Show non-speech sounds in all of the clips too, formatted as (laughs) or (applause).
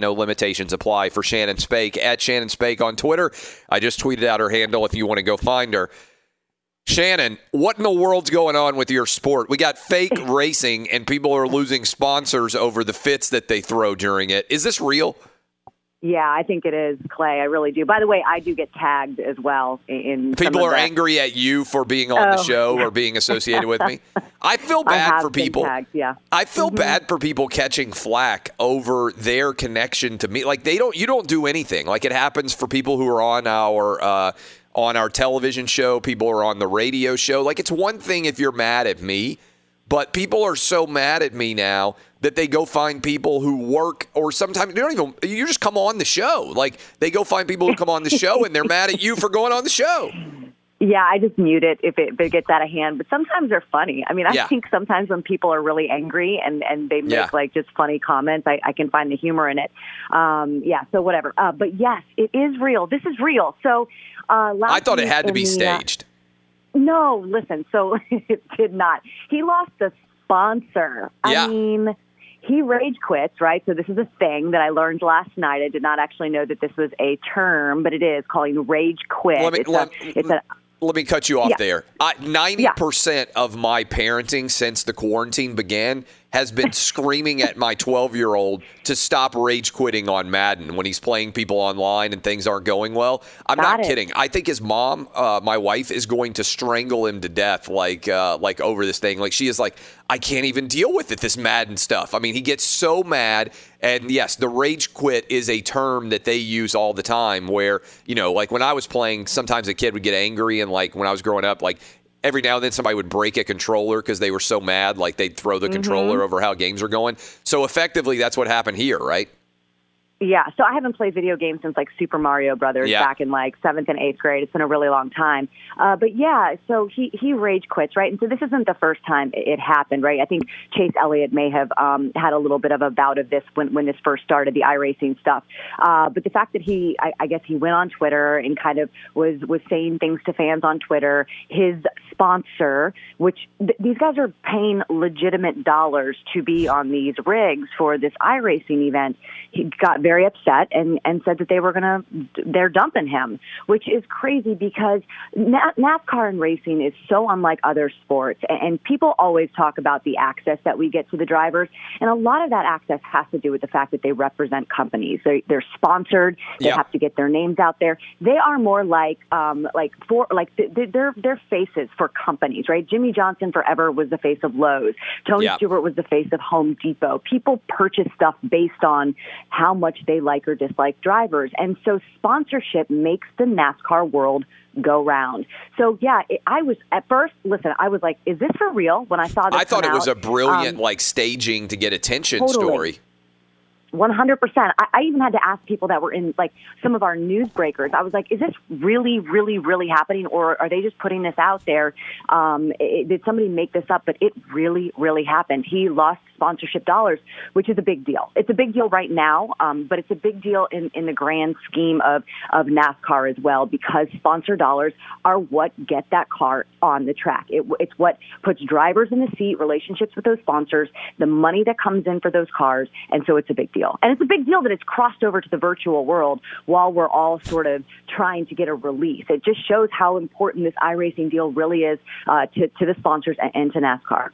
No limitations apply for Shannon Spake at Shannon Spake on Twitter. I just tweeted out her handle if you want to go find her. Shannon, what in the world's going on with your sport? We got fake (laughs) racing and people are losing sponsors over the fits that they throw during it. Is this real? Yeah, I think it is, Clay. I really do. By the way, I do get tagged as well in. People are angry at you for being on Oh, the show or being associated with me. (laughs) I feel I bad have for people. tagged, yeah. I feel Mhm. bad for people catching flack over their connection to me. Like they don't, you don't do anything. Like it happens for people who are on our uh, on our television show. People are on the radio show. Like it's one thing if you're mad at me, but people are so mad at me now that they go find people who work, or sometimes they don't even. You just come on the show. Like they go find people who come on the show, and they're mad at you for going on the show. Yeah, I just mute it if it, if it gets out of hand. But sometimes they're funny. I mean, I Yeah. think sometimes when people are really angry and and they make Yeah. like just funny comments, I, I can find the humor in it. Um, yeah, so whatever. Uh, but yes, it is real. This is real. So uh, last I thought it had to be the, uh, staged. No, listen. So (laughs) it did not. He lost the sponsor. Yeah. I mean, he rage quits, right? So this is a thing that I learned last night. I did not actually know that this was a term, but it is calling rage quit. Let me- it's, let- a, it's a Let me cut you off Yeah. there. Ninety percent of my parenting since the quarantine began has been screaming at my twelve-year-old to stop rage quitting on Madden when he's playing people online and things aren't going well. I'm Got not it. kidding. I think his mom, uh, my wife, is going to strangle him to death, like uh, like over this thing. Like she is like, I can't even deal with it. This Madden stuff. I mean, he gets so mad. And yes, the rage quit is a term that they use all the time. Where you know, like when I was playing, sometimes a kid would get angry, and like when I was growing up, like every now and then somebody would break a controller because they were so mad, like they'd throw the mm-hmm. controller over how games are going. So effectively, that's what happened here, right? Yeah, so I haven't played video games since like Super Mario Brothers Yeah. back in like seventh and eighth grade. It's been a really long time. Uh, but yeah, so he he rage quits, right? And so this isn't the first time it, happened, right? I think Chase Elliott may have um, had a little bit of a bout of this when when this first started, the iRacing stuff. Uh, but the fact that he, I, I guess, he went on Twitter and kind of was was saying things to fans on Twitter. His sponsor, which th- these guys are paying legitimate dollars to be on these rigs for this iRacing event, he got very very upset and and said that they were gonna they're dumping him, which is crazy because NASCAR and racing is so unlike other sports, and, people always talk about the access that we get to the drivers, and a lot of that access has to do with the fact that they represent companies. They're, they're sponsored. They Yep. have to get their names out there. They are more like um, like for like th- th- they're they're faces for companies, right? Jimmie Johnson forever was the face of Lowe's. Tony Yep. Stewart was the face of Home Depot. People purchase stuff based on how much they like or dislike drivers, and so sponsorship makes the NASCAR world go round. So yeah, it, I was at first. Listen, I was like, "Is this for real?" When I saw this, I thought it was a brilliant Um, like staging to get attention Totally. story. One hundred percent. I even had to ask people that were in like some of our news breakers. I was like, "Is this really, really, really happening, or are they just putting this out there? Um, it, did somebody make this up?" But it really, really happened. He lost sponsorship dollars, which is a big deal. It's a big deal right now, um, but it's a big deal in, in the grand scheme of of NASCAR as well because sponsor dollars are what get that car on the track. It, it's what puts drivers in the seat, relationships with those sponsors, the money that comes in for those cars, and so it's a big deal. And it's a big deal that it's crossed over to the virtual world while we're all sort of trying to get a release. It just shows how important this iRacing deal really is uh, to, to the sponsors and, and to NASCAR.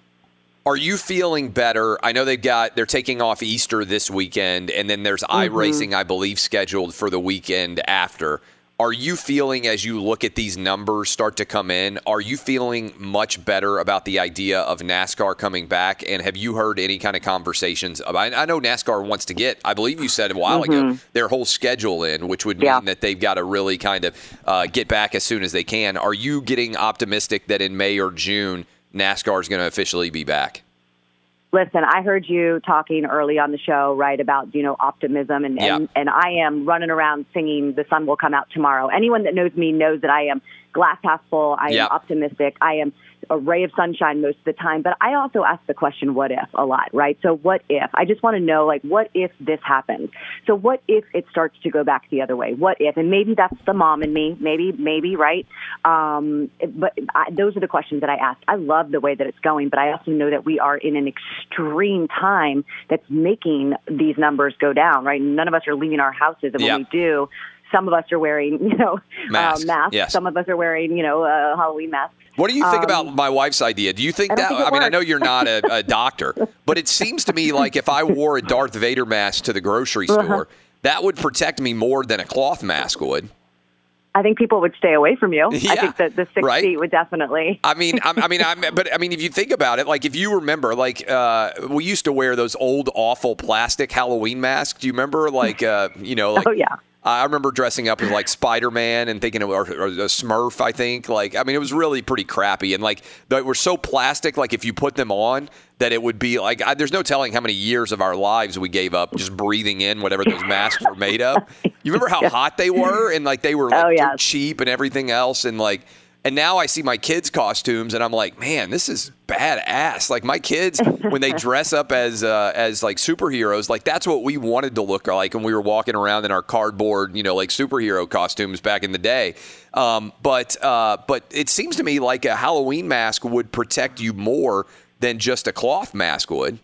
Are you feeling better? I know they've got they're taking off Easter this weekend, and then there's Mm-hmm. iRacing, I believe, scheduled for the weekend after. Are you feeling as you look at these numbers start to come in? Are you feeling much better about the idea of NASCAR coming back? And have you heard any kind of conversations? I, I know NASCAR wants to get. I believe you said a while ago their whole schedule in, which would mean Mm-hmm. Yeah. that they've got to really kind of uh, get back as soon as they can. Are you getting optimistic that in May or June NASCAR is going to officially be back? Listen, I heard you talking early on the show, right, about you know optimism, and Yeah. and, and I am running around singing "The Sun Will Come Out Tomorrow." Anyone that knows me knows that I am glass half full. I Yeah. am optimistic. I am a ray of sunshine most of the time. But I also ask the question, "What if?" a lot, right? So, what if? I just want to know, like, what if this happens? So, what if it starts to go back the other way? What if? And maybe that's the mom in me. Maybe, maybe, right? Um, but I, those are the questions that I ask. I love the way that it's going, but I also know that we are in an extreme time that's making these numbers go down, right? None of us are leaving our houses, and Yeah. when we do, some of us are wearing, (laughs) you know, Masks, uh, masks. yes. Some of us are wearing, you know, uh, Halloween masks. What do you think Um, about my wife's idea? Do you think I that? think I mean, I know you're not a, (laughs) a doctor, but it seems to me like if I wore a Darth Vader mask to the grocery Uh-huh. store, that would protect me more than a cloth mask would. I think people would stay away from you. Yeah, I think that the six right. feet would definitely. I mean, I'm, I mean, I'm, (laughs) but I mean, if you think about it, like if you remember, like uh, we used to wear those old, awful plastic Halloween masks. Do you remember, like, uh, you know, like, Oh, yeah. I remember dressing up as like Spider Man and thinking or, or a Smurf. I think like I mean it was really pretty crappy and like they were so plastic. Like if you put them on, that it would be like I, there's no telling how many years of our lives we gave up just breathing in whatever those masks were made of. You remember how (laughs) hot they were and like they were oh, like Oh, dirt cheap and everything else and like and now I see my kids' costumes and I'm like, man, this is badass. Like my kids, when they dress up as uh, as like superheroes, like that's what we wanted to look like when we were walking around in our cardboard, you know, like superhero costumes back in the day. Um, but uh, but it seems to me like a Halloween mask would protect you more than just a cloth mask would.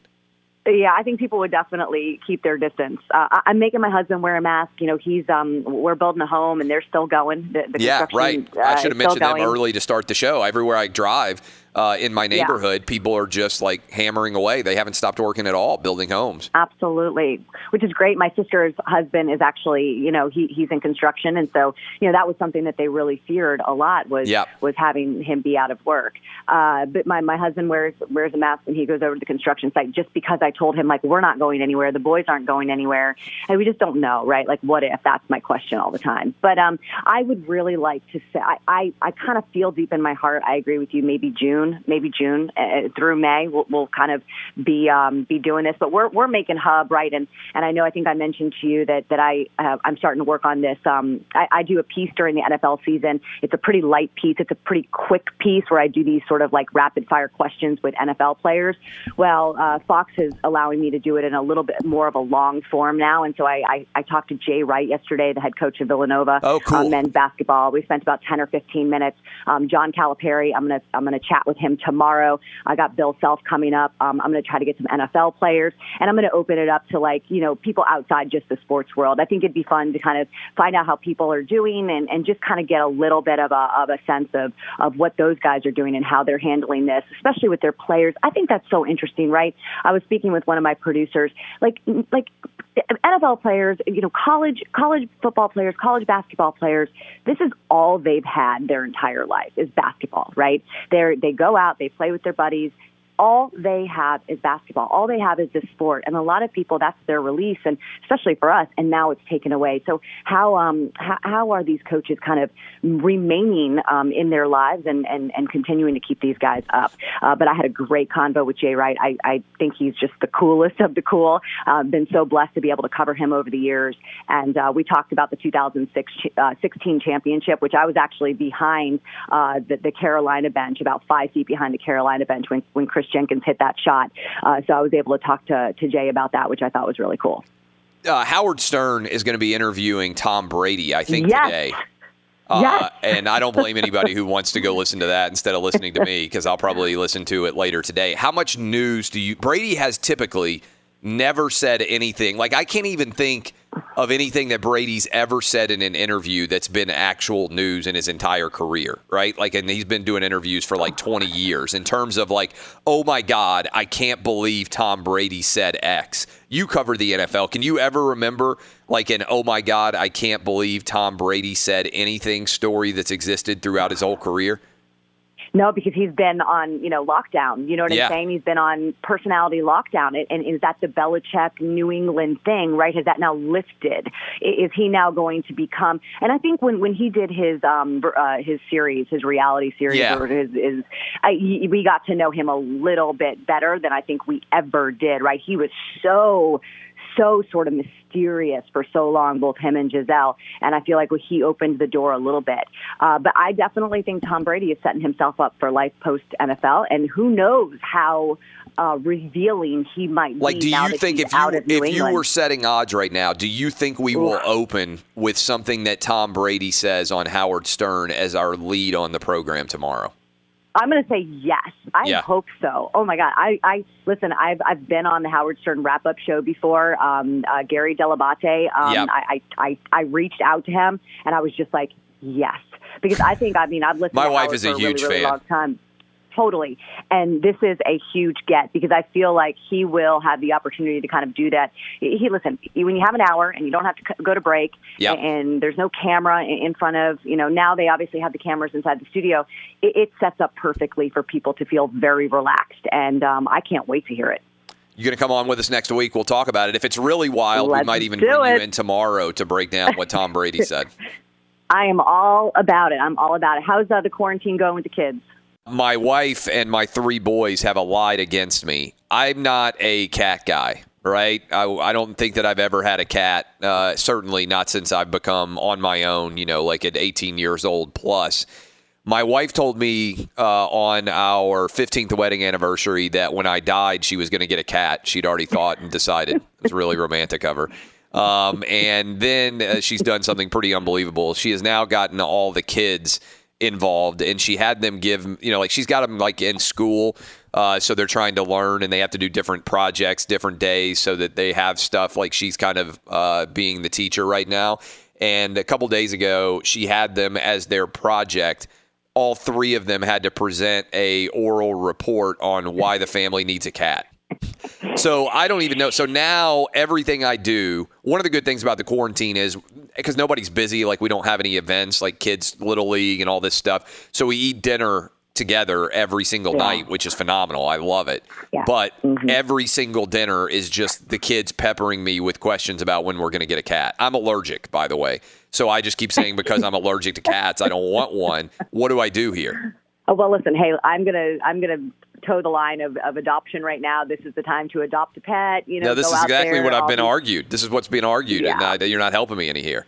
Yeah, I think people would definitely keep their distance. Uh, I- I'm making my husband wear a mask. You know, he's um, we're building a home, and they're still going. The, the Yeah, right. I uh, should have mentioned them early to start the show. Everywhere I drive uh, in my neighborhood, people are just like hammering away. They haven't stopped working at all, building homes. Absolutely, which is great. My sister's husband is actually, you know, he he's in construction, and so you know that was something that they really feared a lot was was having him be out of work. Uh, but my my husband wears wears a mask when he goes over to the construction site, just because I told him like we're not going anywhere, the boys aren't going anywhere, and we just don't know, right? Like what if? That's my question all the time. But um, I would really like to say I I, I kind of feel deep in my heart. I agree with you. Maybe June, maybe June uh, through May, we'll, we'll kind of be um, be doing this. But we're we're making hub right, and and I know I think I mentioned to you that that I uh, I'm starting to work on this. Um, I, I do a piece during the NFL season. It's a pretty light piece. It's a pretty quick piece where I do these sort of like rapid fire questions with NFL players. Well, uh, Fox is allowing me to do it in a little bit more of a long form now, and so I I, I talked to Jay Wright yesterday, the head coach of Villanova Oh, cool. on men's basketball. We spent about ten or fifteen minutes. Um, John Calipari, I'm gonna I'm gonna chat with with him tomorrow. I got Bill Self coming up. Um, I'm going to try to get some NFL players, and I'm going to open it up to like you know people outside just the sports world. I think it'd be fun to kind of find out how people are doing and, and just kind of get a little bit of a of a sense of of what those guys are doing and how they're handling this, especially with their players. I think that's so interesting, right? I was speaking with one of my producers, like like NFL players, you know, college college football players, college basketball players. This is all they've had their entire life is basketball, right? They they go out, they play with their buddies, all they have is basketball. All they have is this sport, and a lot of people that's their release, and especially for us. And now it's taken away. So how um how, how are these coaches kind of remaining um, in their lives and and and continuing to keep these guys up? Uh, but I had a great convo with Jay Wright. I I think he's just the coolest of the cool. Uh, been so blessed to be able to cover him over the years, and uh, we talked about the 2016 uh, 16 championship, which I was actually behind uh, the, the Carolina bench, about five feet behind the Carolina bench when when Kris Jenkins hit that shot. Uh, so I was able to talk to, to Jay about that, which I thought was really cool. Uh, Howard Stern is going to be interviewing Tom Brady, I think, Yes. today. Uh, Yes. and I don't blame anybody who wants to go listen to that instead of listening to me because I'll probably listen to it later today. How much news do you? Brady has typically never said anything. Like I can't even think of anything that Brady's ever said in an interview that's been actual news in his entire career, right? Like, and he's been doing interviews for like 20 years in terms of like, oh my God, I can't believe Tom Brady said X. You cover the NFL. Can you ever remember like an oh my God, I can't believe Tom Brady said anything story that's existed throughout his whole career? No, because he's been on, you know, lockdown. You know what Yeah. I'm saying? He's been on personality lockdown. And, and is that the Belichick New England thing, right? Has that now lifted? Is he now going to become? And I think when when he did his um uh, his series, his reality series, Yeah. or his, his I, we got to know him a little bit better than I think we ever did. Right? He was so so sort of mysterious for so long, both him and Gisele. And I feel like he opened the door a little bit. Uh, but I definitely think Tom Brady is setting himself up for life post NFL. And who knows how uh, revealing he might Like, be Like, do you think if you out of New if you were setting odds right now, do you think we will open with something that Tom Brady says on Howard Stern as our lead on the program tomorrow? I'm going to say yes. I Yeah. hope so. Oh my God! I, I listen. I've I've been on the Howard Stern wrap up show before. Um, uh, Gary Dell'Abate. Um, Yep. I, I I I reached out to him and I was just like yes because I think I mean I've listened. My to wife Howard is a really, huge really fan. long time. Totally. And this is a huge get because I feel like he will have the opportunity to kind of do that. He, listen, when you have an hour and you don't have to go to break Yep. and there's no camera in front of, you know, now they obviously have the cameras inside the studio. It, it sets up perfectly for people to feel very relaxed. And um, I can't wait to hear it. You're going to come on with us next week. We'll talk about it. If it's really wild, we Let's might even bring you it. in tomorrow to break down what Tom Brady said. (laughs) I am all about it. I'm all about it. How's uh, the quarantine going with the kids? My wife and my three boys have allied against me. I'm not a cat guy, right? I, I don't think that I've ever had a cat. Uh, certainly not since I've become on my own. You know, like at 18 years old plus. My wife told me uh, on our 15th wedding anniversary that when I died, she was going to get a cat. She'd already thought and decided. (laughs) It was really romantic of her. Um, and then uh, she's done something pretty unbelievable. She has now gotten all the kids involved, and she had them give, you know, like she's got them like in school. Uh, so they're trying to learn and they have to do different projects, different days so that they have stuff like she's kind of uh, being the teacher right now. And a couple days ago, she had them as their project all three of them had to present a oral report on why the family needs a cat. So I don't even know. So now everything I do, one of the good things about the quarantine is because nobody's busy, like we don't have any events like kids little league and all this stuff. So we eat dinner together every single night, which is phenomenal. I love it. Yeah. But mm-hmm. every single dinner is just the kids peppering me with questions about when we're going to get a cat. I'm allergic, by the way. So I just keep saying because I'm allergic to cats, I don't want one. What do I do here? (laughs) Oh, well, listen, hey, I'm gonna I'm gonna toe the line of, of adoption right now. This is the time to adopt a pet. You know, No, this is exactly there, what I've been these- argued. This is what's being argued, and Yeah. uh, you're not helping me any here.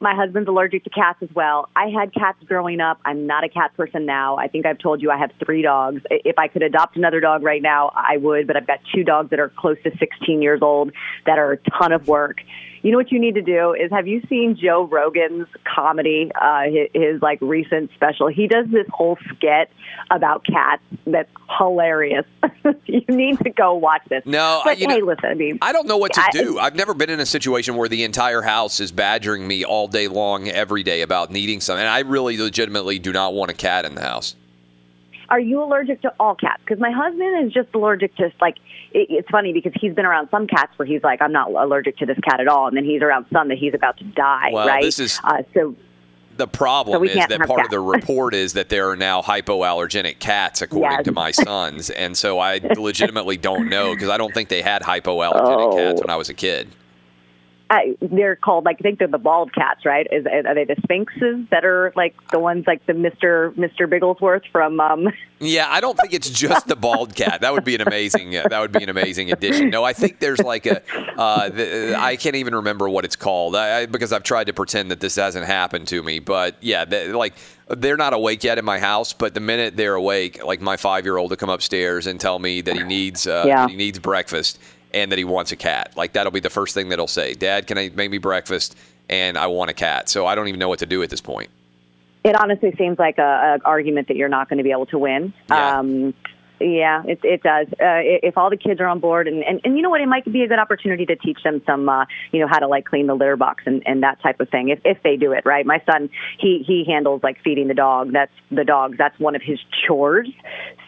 My husband's allergic to cats as well. I had cats growing up. I'm not a cat person now. I think I've told you I have three dogs. If I could adopt another dog right now, I would, but I've got two dogs that are close to 16 years old that are a ton of work. You know what you need to do is have you seen Joe Rogan's comedy, uh, his, his like recent special? He does this whole skit about cats that's hilarious. (laughs) you need to go watch this. No, but you hey, know, listen, I mean, I don't know what to I- do. I've never been in a situation where the entire house is badgering me all day long, every day about needing something. And I really legitimately do not want a cat in the house. Are you allergic to all cats? Because my husband is just allergic to like. It, it's funny because he's been around some cats where he's like, I'm not allergic to this cat at all, and then he's around some that he's about to die. Well, right? this is- uh, so. The problem So is that part of the report is that there are now hypoallergenic cats, according Yes. to my sons. And so I (laughs) legitimately don't know because I don't think they had hypoallergenic Oh. cats when I was a kid. I, they're called like I think they're the bald cats, right? Is are they the Sphynxes that are like the ones like the Mister Mister Bigglesworth from? um Yeah, I don't think it's just the bald cat. That would be an amazing. Uh, that would be an amazing addition. No, I think there's like a. Uh, the, I can't even remember what it's called I, because I've tried to pretend that this hasn't happened to me. But yeah, they, like they're not awake yet in my house. But the minute they're awake, like my five year old will come upstairs and tell me that he needs uh, Yeah. that he needs breakfast and that he wants a cat. Like that'll be the first thing that he'll say. Dad, can I make me breakfast? And I want a cat. So I don't even know what to do at this point. It honestly seems like a, a argument that you're not going to be able to win. Yeah. Um, yeah, it, it does. Uh, if all the kids are on board, and, and, and you know what, it might be a good opportunity to teach them some, uh, you know, how to like clean the litter box and, and that type of thing. If if they do it right, my son he he handles like feeding the dog. That's the dogs. That's one of his chores.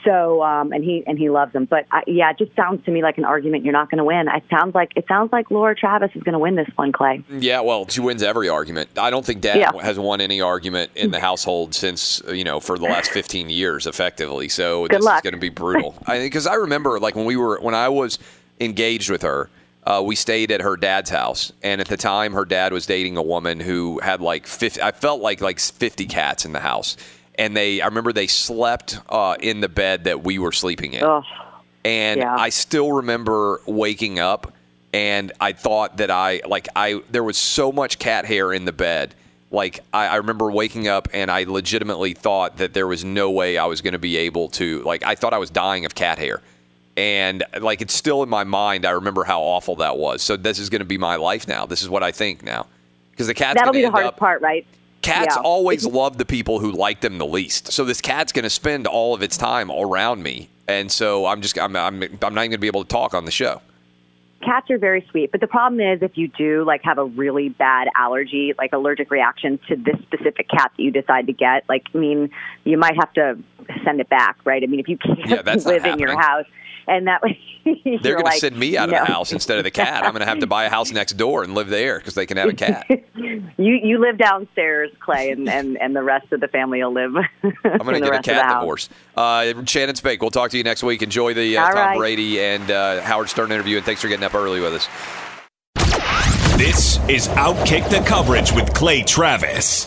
So um, and he and he loves them. But I, yeah, it just sounds to me like an argument you're not going to win. It sounds like it sounds like Laura Travis is going to win this one, Clay. Yeah, well, she wins every argument. I don't think Dad Yeah. has won any argument in the household since you know for the last 15 years, effectively. So Good this luck. is going to be brutal. (laughs) Because I, remember, like when we were when I was engaged with her, uh, we stayed at her dad's house, and at the time, her dad was dating a woman who had like 50. I felt like like 50 cats in the house, and they. I remember they slept uh, in the bed that we were sleeping in. Ugh. And Yeah. I still remember waking up and I thought that I like I there was so much cat hair in the bed. Like I, I remember waking up and I legitimately thought that there was no way I was going to be able to like I thought I was dying of cat hair. And like it's still in my mind. I remember how awful that was. So this is going to be my life now. This is what I think now. Because the cat's That'll be the hardest up, part, right? Cats Yeah. always love the people who like them the least. So this cat's going to spend all of its time around me, and so I'm just I'm I'm, I'm not even going to be able to talk on the show. Cats are very sweet, but the problem is if you do like have a really bad allergy, like allergic reaction to this specific cat that you decide to get, like I mean, you might have to send it back, right? I mean, if you can't Yeah, (laughs) live in your house, and that way (laughs) They're you're going to send me out of no. the house instead of the cat. I'm going to have to buy a house next door and live there because they can have a cat. (laughs) You you live downstairs, Clay, and and, and the rest of the family will live. (laughs) I'm going to get a cat divorce. Uh, Shannon Spake, we'll talk to you next week. Enjoy the uh, Tom right. Brady and uh, Howard Stern interview, and thanks for getting up early with us. This is Outkick the Coverage with Clay Travis.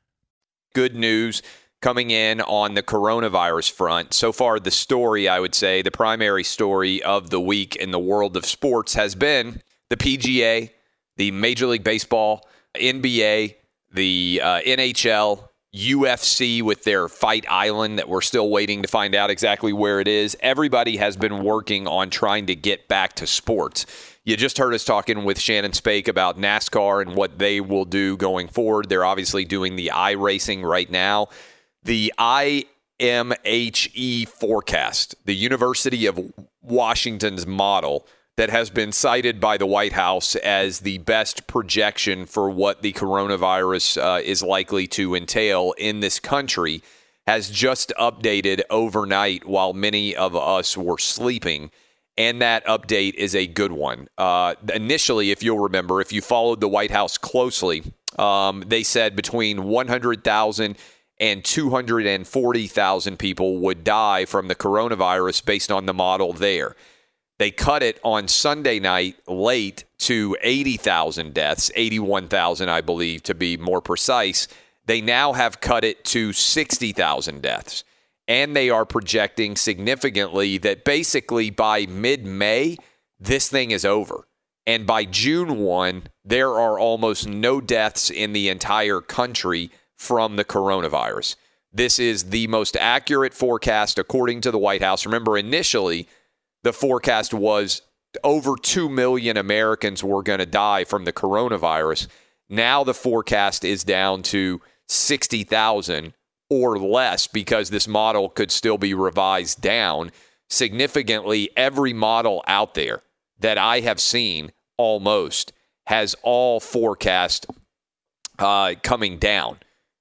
good news coming in on the coronavirus front. So far, the story, I would say, the primary story of the week in the world of sports has been the PGA, the Major League Baseball, NBA, the uh, NHL, UFC with their Fight Island that we're still waiting to find out exactly where it is. Everybody has been working on trying to get back to sports. You just heard us talking with Shannon Spake about NASCAR and what they will do going forward. They're obviously doing the iRacing right now. The IMHE forecast, the University of Washington's model that has been cited by the White House as the best projection for what the coronavirus uh, is likely to entail in this country, has just updated overnight while many of us were sleeping and that update is a good one. Uh, initially, if you'll remember, if you followed the White House closely, um, they said between 100,000 and 240,000 people would die from the coronavirus based on the model there. They cut it on Sunday night late to 80,000 deaths, 81,000, I believe, to be more precise. They now have cut it to 60,000 deaths and they are projecting significantly that basically by mid May, this thing is over. And by June 1, there are almost no deaths in the entire country from the coronavirus. This is the most accurate forecast according to the White House. Remember, initially, the forecast was over 2 million Americans were going to die from the coronavirus. Now the forecast is down to 60,000 or less because this model could still be revised down. Significantly, every model out there that I have seen almost has all forecast uh, coming down.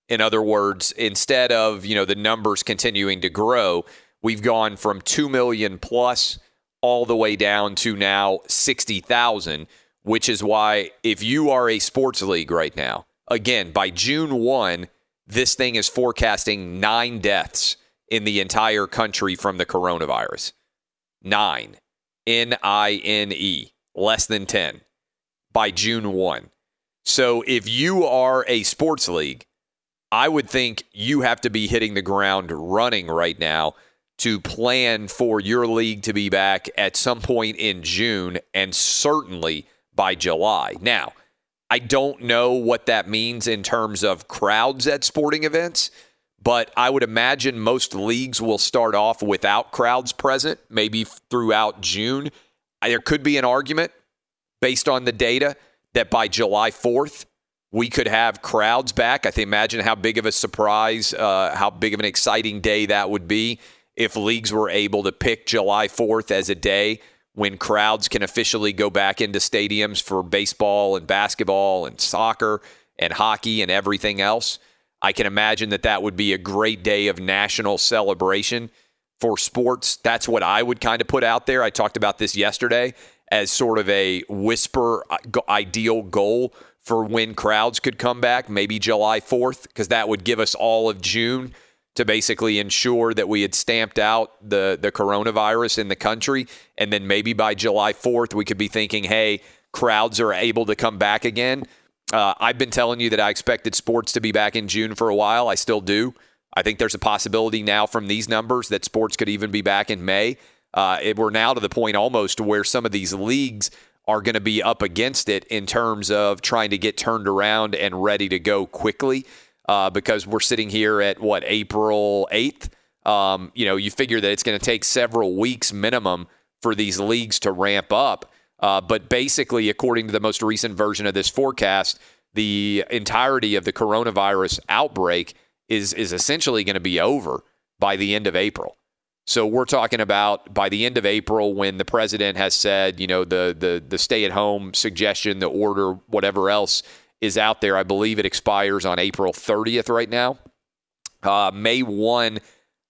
In other words, instead of you know the numbers continuing to grow, we've gone from two million plus all the way down to now sixty thousand, which is why if you are a sports league right now, again by June one this thing is forecasting nine deaths in the entire country from the coronavirus. Nine. N I N E. Less than 10 by June 1. So if you are a sports league, I would think you have to be hitting the ground running right now to plan for your league to be back at some point in June and certainly by July. Now, I don't know what that means in terms of crowds at sporting events, but I would imagine most leagues will start off without crowds present, maybe throughout June. There could be an argument based on the data that by July 4th, we could have crowds back. I think imagine how big of a surprise, uh, how big of an exciting day that would be if leagues were able to pick July 4th as a day when crowds can officially go back into stadiums for baseball and basketball and soccer and hockey and everything else. I can imagine that that would be a great day of national celebration for sports. That's what I would kind of put out there. I talked about this yesterday as sort of a whisper uh, ideal goal for when crowds could come back, maybe July 4th, because that would give us all of June to basically ensure that we had stamped out the, the coronavirus in the country. And then maybe by July 4th, we could be thinking, hey, crowds are able to come back again. Uh, I've been telling you that I expected sports to be back in June for a while. I still do. I think there's a possibility now from these numbers that sports could even be back in May. Uh, it, we're now to the point almost where some of these leagues are going to be up against it in terms of trying to get turned around and ready to go quickly uh, because we're sitting here at what, April 8th? Um, you know, you figure that it's going to take several weeks minimum for these leagues to ramp up. Uh, but basically, according to the most recent version of this forecast, the entirety of the coronavirus outbreak is is essentially going to be over by the end of April. So we're talking about by the end of April when the president has said, you know, the the the stay at home suggestion, the order, whatever else is out there. I believe it expires on April 30th right now. Uh, May 1,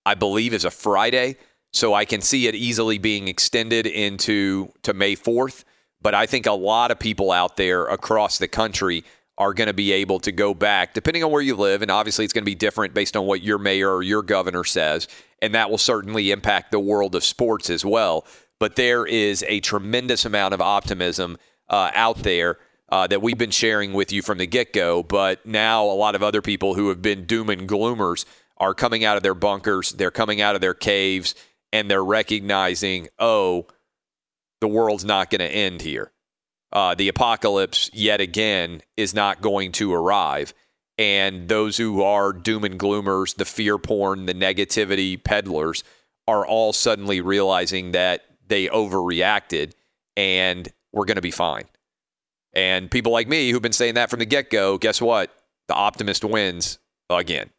I believe, is a Friday. So I can see it easily being extended into to May 4th. But I think a lot of people out there across the country are going to be able to go back, depending on where you live. And obviously, it's going to be different based on what your mayor or your governor says. And that will certainly impact the world of sports as well. But there is a tremendous amount of optimism uh, out there uh, that we've been sharing with you from the get go. But now a lot of other people who have been doom and gloomers are coming out of their bunkers, they're coming out of their caves, and they're recognizing, oh, the world's not going to end here uh, the apocalypse yet again is not going to arrive. And those who are doom and gloomers, the fear porn, the negativity peddlers, are all suddenly realizing that they overreacted and we're going to be fine. And people like me who've been saying that from the get go, guess what? The optimist wins again.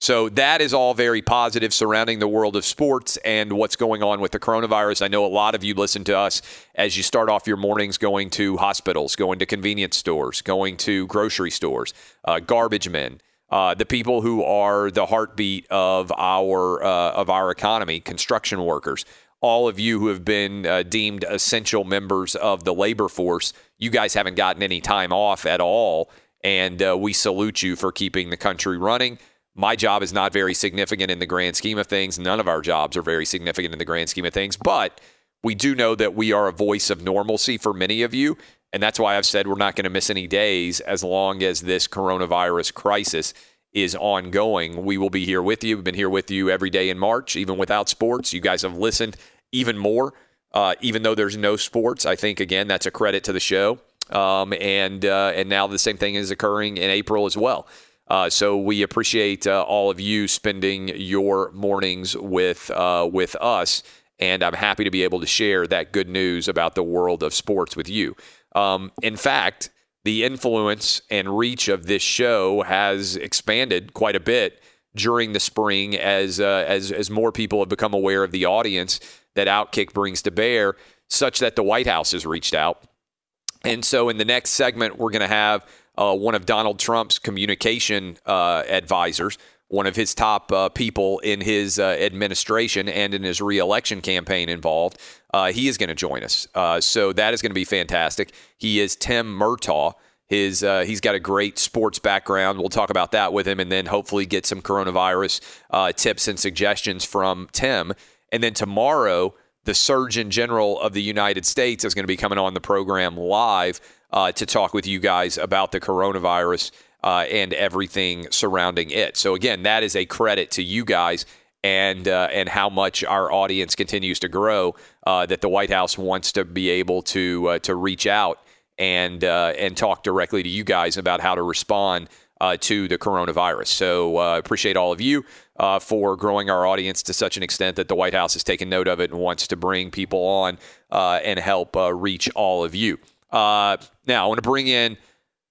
So that is all very positive surrounding the world of sports and what's going on with the coronavirus. I know a lot of you listen to us as you start off your mornings going to hospitals, going to convenience stores, going to grocery stores, uh, garbage men. Uh, the people who are the heartbeat of our uh, of our economy, construction workers, all of you who have been uh, deemed essential members of the labor force, you guys haven't gotten any time off at all, and uh, we salute you for keeping the country running my job is not very significant in the grand scheme of things. None of our jobs are very significant in the grand scheme of things, but we do know that we are a voice of normalcy for many of you. And that's why I've said we're not going to miss any days as long as this coronavirus crisis is ongoing. We will be here with you. We've been here with you every day in March, even without sports. You guys have listened even more, uh, even though there's no sports. I think, again, that's a credit to the show. Um, and, uh, and now the same thing is occurring in April as well. Uh, so we appreciate uh, all of you spending your mornings with uh, with us, and I'm happy to be able to share that good news about the world of sports with you. Um, in fact, the influence and reach of this show has expanded quite a bit during the spring as uh, as as more people have become aware of the audience that Outkick brings to bear, such that the White House has reached out. And so, in the next segment, we're going to have uh, one of Donald Trump's communication uh, advisors, one of his top uh, people in his uh, administration and in his reelection campaign involved. Uh, he is going to join us. Uh, so that is going to be fantastic. He is Tim Murtaugh. His he's got a great sports background. We'll talk about that with him, and then hopefully get some coronavirus tips and suggestions from Tim. And then tomorrow, the Surgeon General of the United States is going to be coming on the program live uh, to talk with you guys about the coronavirus uh, and everything surrounding it. So again, that is a credit to you guys and uh, and how much our audience continues to grow. Uh, that the White House wants to be able to uh, to reach out and uh, and talk directly to you guys about how to respond to the coronavirus. So appreciate all of you. Uh, for growing our audience to such an extent that the White House has taken note of it and wants to bring people on uh, and help uh, reach all of you. Uh, now, I want to bring in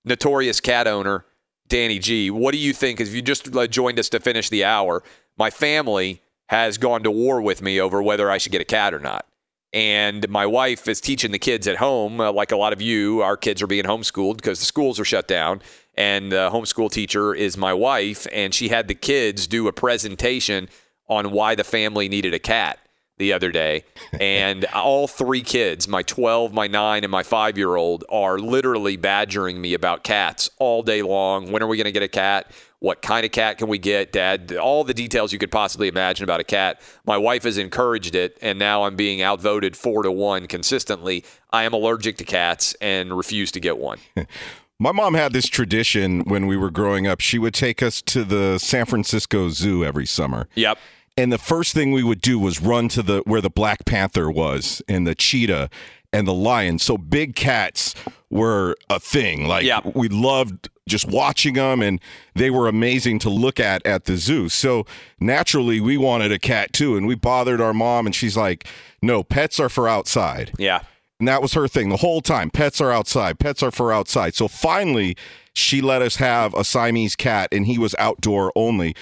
notorious cat owner, Danny G. What do you think? If you just uh, joined us to finish the hour, my family has gone to war with me over whether I should get a cat or not. And my wife is teaching the kids at home, uh, like a lot of you. Our kids are being homeschooled because the schools are shut down. And the homeschool teacher is my wife, and she had the kids do a presentation on why the family needed a cat the other day. And all three kids, my 12, my 9, and my 5 year old, are literally badgering me about cats all day long. When are we going to get a cat? What kind of cat can we get, Dad? All the details you could possibly imagine about a cat. My wife has encouraged it, and now I'm being outvoted four to one consistently. I am allergic to cats and refuse to get one. (laughs) My mom had this tradition when we were growing up. She would take us to the San Francisco Zoo every summer. Yep. And the first thing we would do was run to the where the Black Panther was and the cheetah and the lion. So big cats were a thing. Like Yep. we loved just watching them and they were amazing to look at at the zoo. So naturally we wanted a cat too and we bothered our mom and she's like, "No, pets are for outside." Yeah. And that was her thing the whole time. Pets are outside. Pets are for outside. So finally, she let us have a Siamese cat, and he was outdoor only.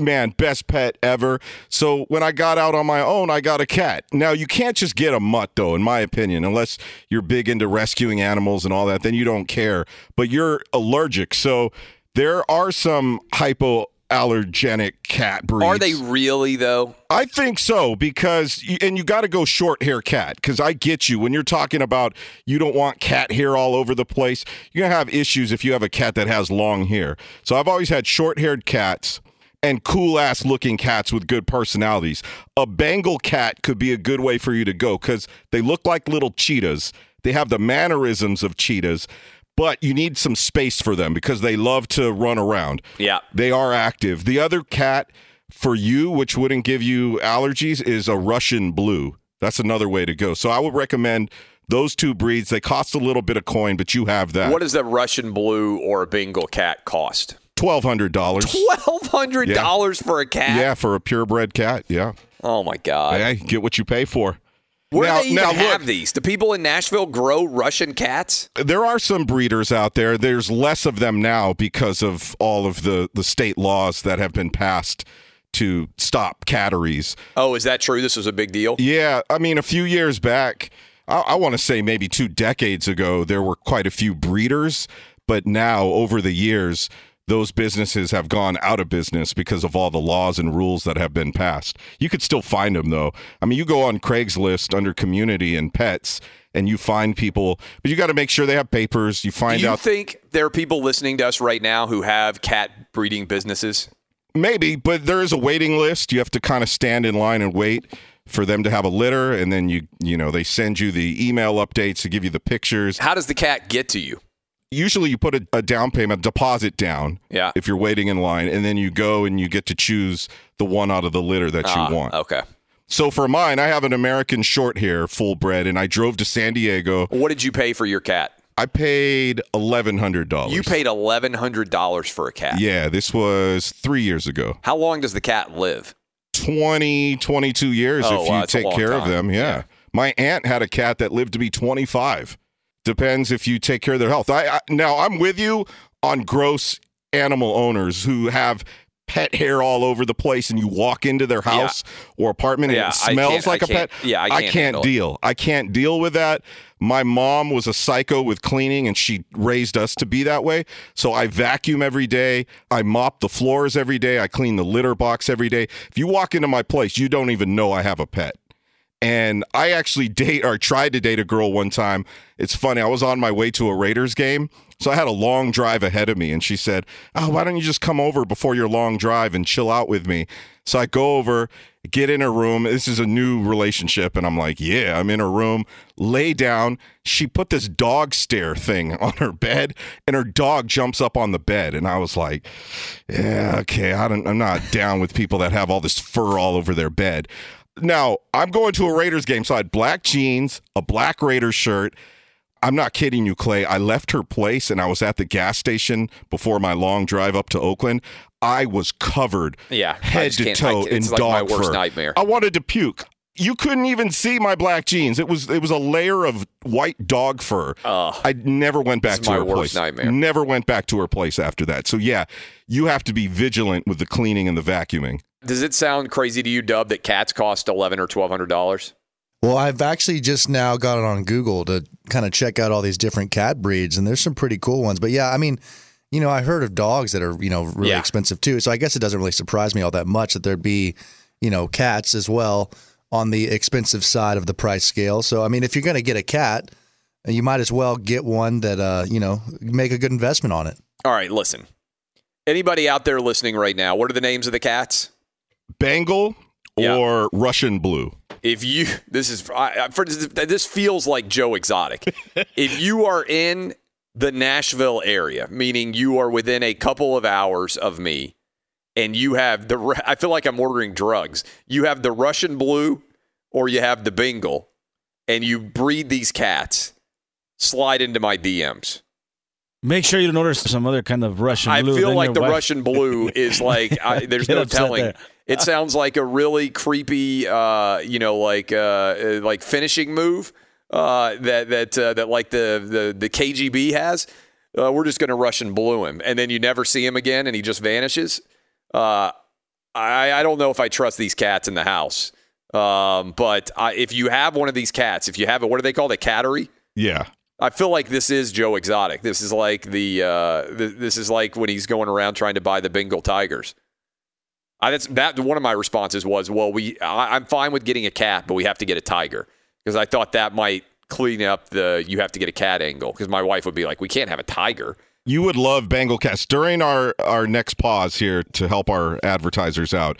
Man, best pet ever. So when I got out on my own, I got a cat. Now, you can't just get a mutt, though, in my opinion, unless you're big into rescuing animals and all that, then you don't care. But you're allergic. So there are some hypoallergenic cat breeds. Are they really, though? I think so because, and you got to go short hair cat because I get you when you're talking about you don't want cat hair all over the place. You're gonna have issues if you have a cat that has long hair. So I've always had short haired cats and cool ass looking cats with good personalities. A Bengal cat could be a good way for you to go because they look like little cheetahs. They have the mannerisms of cheetahs. But you need some space for them because they love to run around. Yeah. They are active. The other cat for you, which wouldn't give you allergies, is a Russian blue. That's another way to go. So I would recommend those two breeds. They cost a little bit of coin, but you have that. What does a Russian blue or a Bengal cat cost? Twelve hundred dollars. Twelve hundred dollars for a cat? Yeah, for a purebred cat. Yeah. Oh my god! Hey, get what you pay for. Where now, do they even now have look, these? Do people in Nashville grow Russian cats? there are some breeders out there. There's less of them now because of all of the the state laws that have been passed to stop catteries. Oh, is that true? This was a big deal. Yeah, I mean, a few years back, I, I want to say maybe two decades ago, there were quite a few breeders, but now over the years, those businesses have gone out of business because of all the laws and rules that have been passed. You could still find them though. I mean, you go on Craigslist under community and pets and you find people, but you got to make sure they have papers. You Do find you out think there are people listening to us right now who have cat breeding businesses? Maybe, but there is a waiting list. You have to kind of stand in line and wait for them to have a litter, and then you you know they send you the email updates to give you the pictures. How does the cat get to you? Usually, you put a, a down payment deposit down. Yeah. If you're waiting in line, and then you go and you get to choose the one out of the litter that Ah, you want. Okay. So for mine, I have an American short hair full bred, and I drove to San Diego. What did you pay for your cat? I paid eleven hundred dollars. You paid eleven hundred dollars for a cat. Yeah, this was three years ago. How long does the cat live? 20, 22 years Oh, if wow, you take care of them. Yeah. Yeah. My aunt had a cat that lived to be 25. Depends if you take care of their health. I, I now I'm with you on gross animal owners who have pet hair all over the place and you walk into their house or apartment Yeah, and it smells like I a pet. can't- yeah, I can't handle it. deal. I can't deal with that. My mom was a psycho with cleaning and she raised us to be that way. So I vacuum every day. I mop the floors every day. I clean the litter box every day. If you walk into my place, you don't even know I have a pet. And I actually (laughs) date or tried to date a girl one time. It's funny. I was on my way to a Raiders game. So I had a long drive ahead of me. And she said, Oh, why don't you just come over before your long drive and chill out with me? So I go over, get in her room. This is a new relationship. And I'm like, Yeah, I'm in her room, lay down. She put this dog stare thing (laughs) on her bed, and her dog jumps up on the bed. And I was like, Yeah, okay. I don't, I'm not down with people that have all this fur all over their bed. Now, I'm going to a Raiders game, so I had black jeans, a black Raiders shirt. I'm not kidding you, Clay. I left her place and I was at the gas station before my long drive up to Oakland. I was covered Yeah, head to toe I- in like my dog worst fur. nightmare. I wanted to puke. you couldn't even see my black jeans. It was it was a layer of white dog fur. I never went back to my her worst place. nightmare. Never went back to her place after that. So yeah, you have to be vigilant with the cleaning and the vacuuming. Does it sound crazy to you, Dub, that cats cost eleven or twelve hundred dollars? Well, I've actually just now got it on Google to kind of check out all these different cat breeds, and there's some pretty cool ones. But yeah, I mean, you know, I heard of dogs that are you know really Yeah. expensive too. So I guess it doesn't really surprise me all that much that there'd be you know cats as well on the expensive side of the price scale. So I mean, if you're going to get a cat, you might as well get one that uh you know make a good investment on it. All right, listen. Anybody out there listening right now? What are the names of the cats? Bengal Yeah. or Russian blue. If you, (laughs) this is, I, I- for, this feels like Joe Exotic. (laughs) if you are in the Nashville area, meaning you are within a couple of hours of me, and you have the, I feel like I'm ordering drugs. You have the Russian blue or you have the Bengal, and you breed these cats, slide into my DMs. Make sure you don't order some other kind of Russian blue. I feel like the wife- Russian blue (laughs) is like I, there's no upset telling. It (laughs) sounds like a really creepy, uh, you know, like uh, uh, like finishing move uh, that that uh, that like the the the KGB has. Uh, we're just going to rush and blue him, and then you never see him again, and he just vanishes. Uh, I I don't know if I trust these cats in the house. Um, but I, if you have one of these cats, if you have it, what do they call it? A cattery? Yeah. I feel like this is Joe Exotic. This is like the uh, th- this is like when he's going around trying to buy the Bengal Tigers. I, that's that. One of my responses was, "Well, we I, I'm fine with getting a cat, but we have to get a tiger because I thought that might clean up the you have to get a cat angle because my wife would be like, we can't have a tiger. You would love Bengal cats. During our our next pause here to help our advertisers out,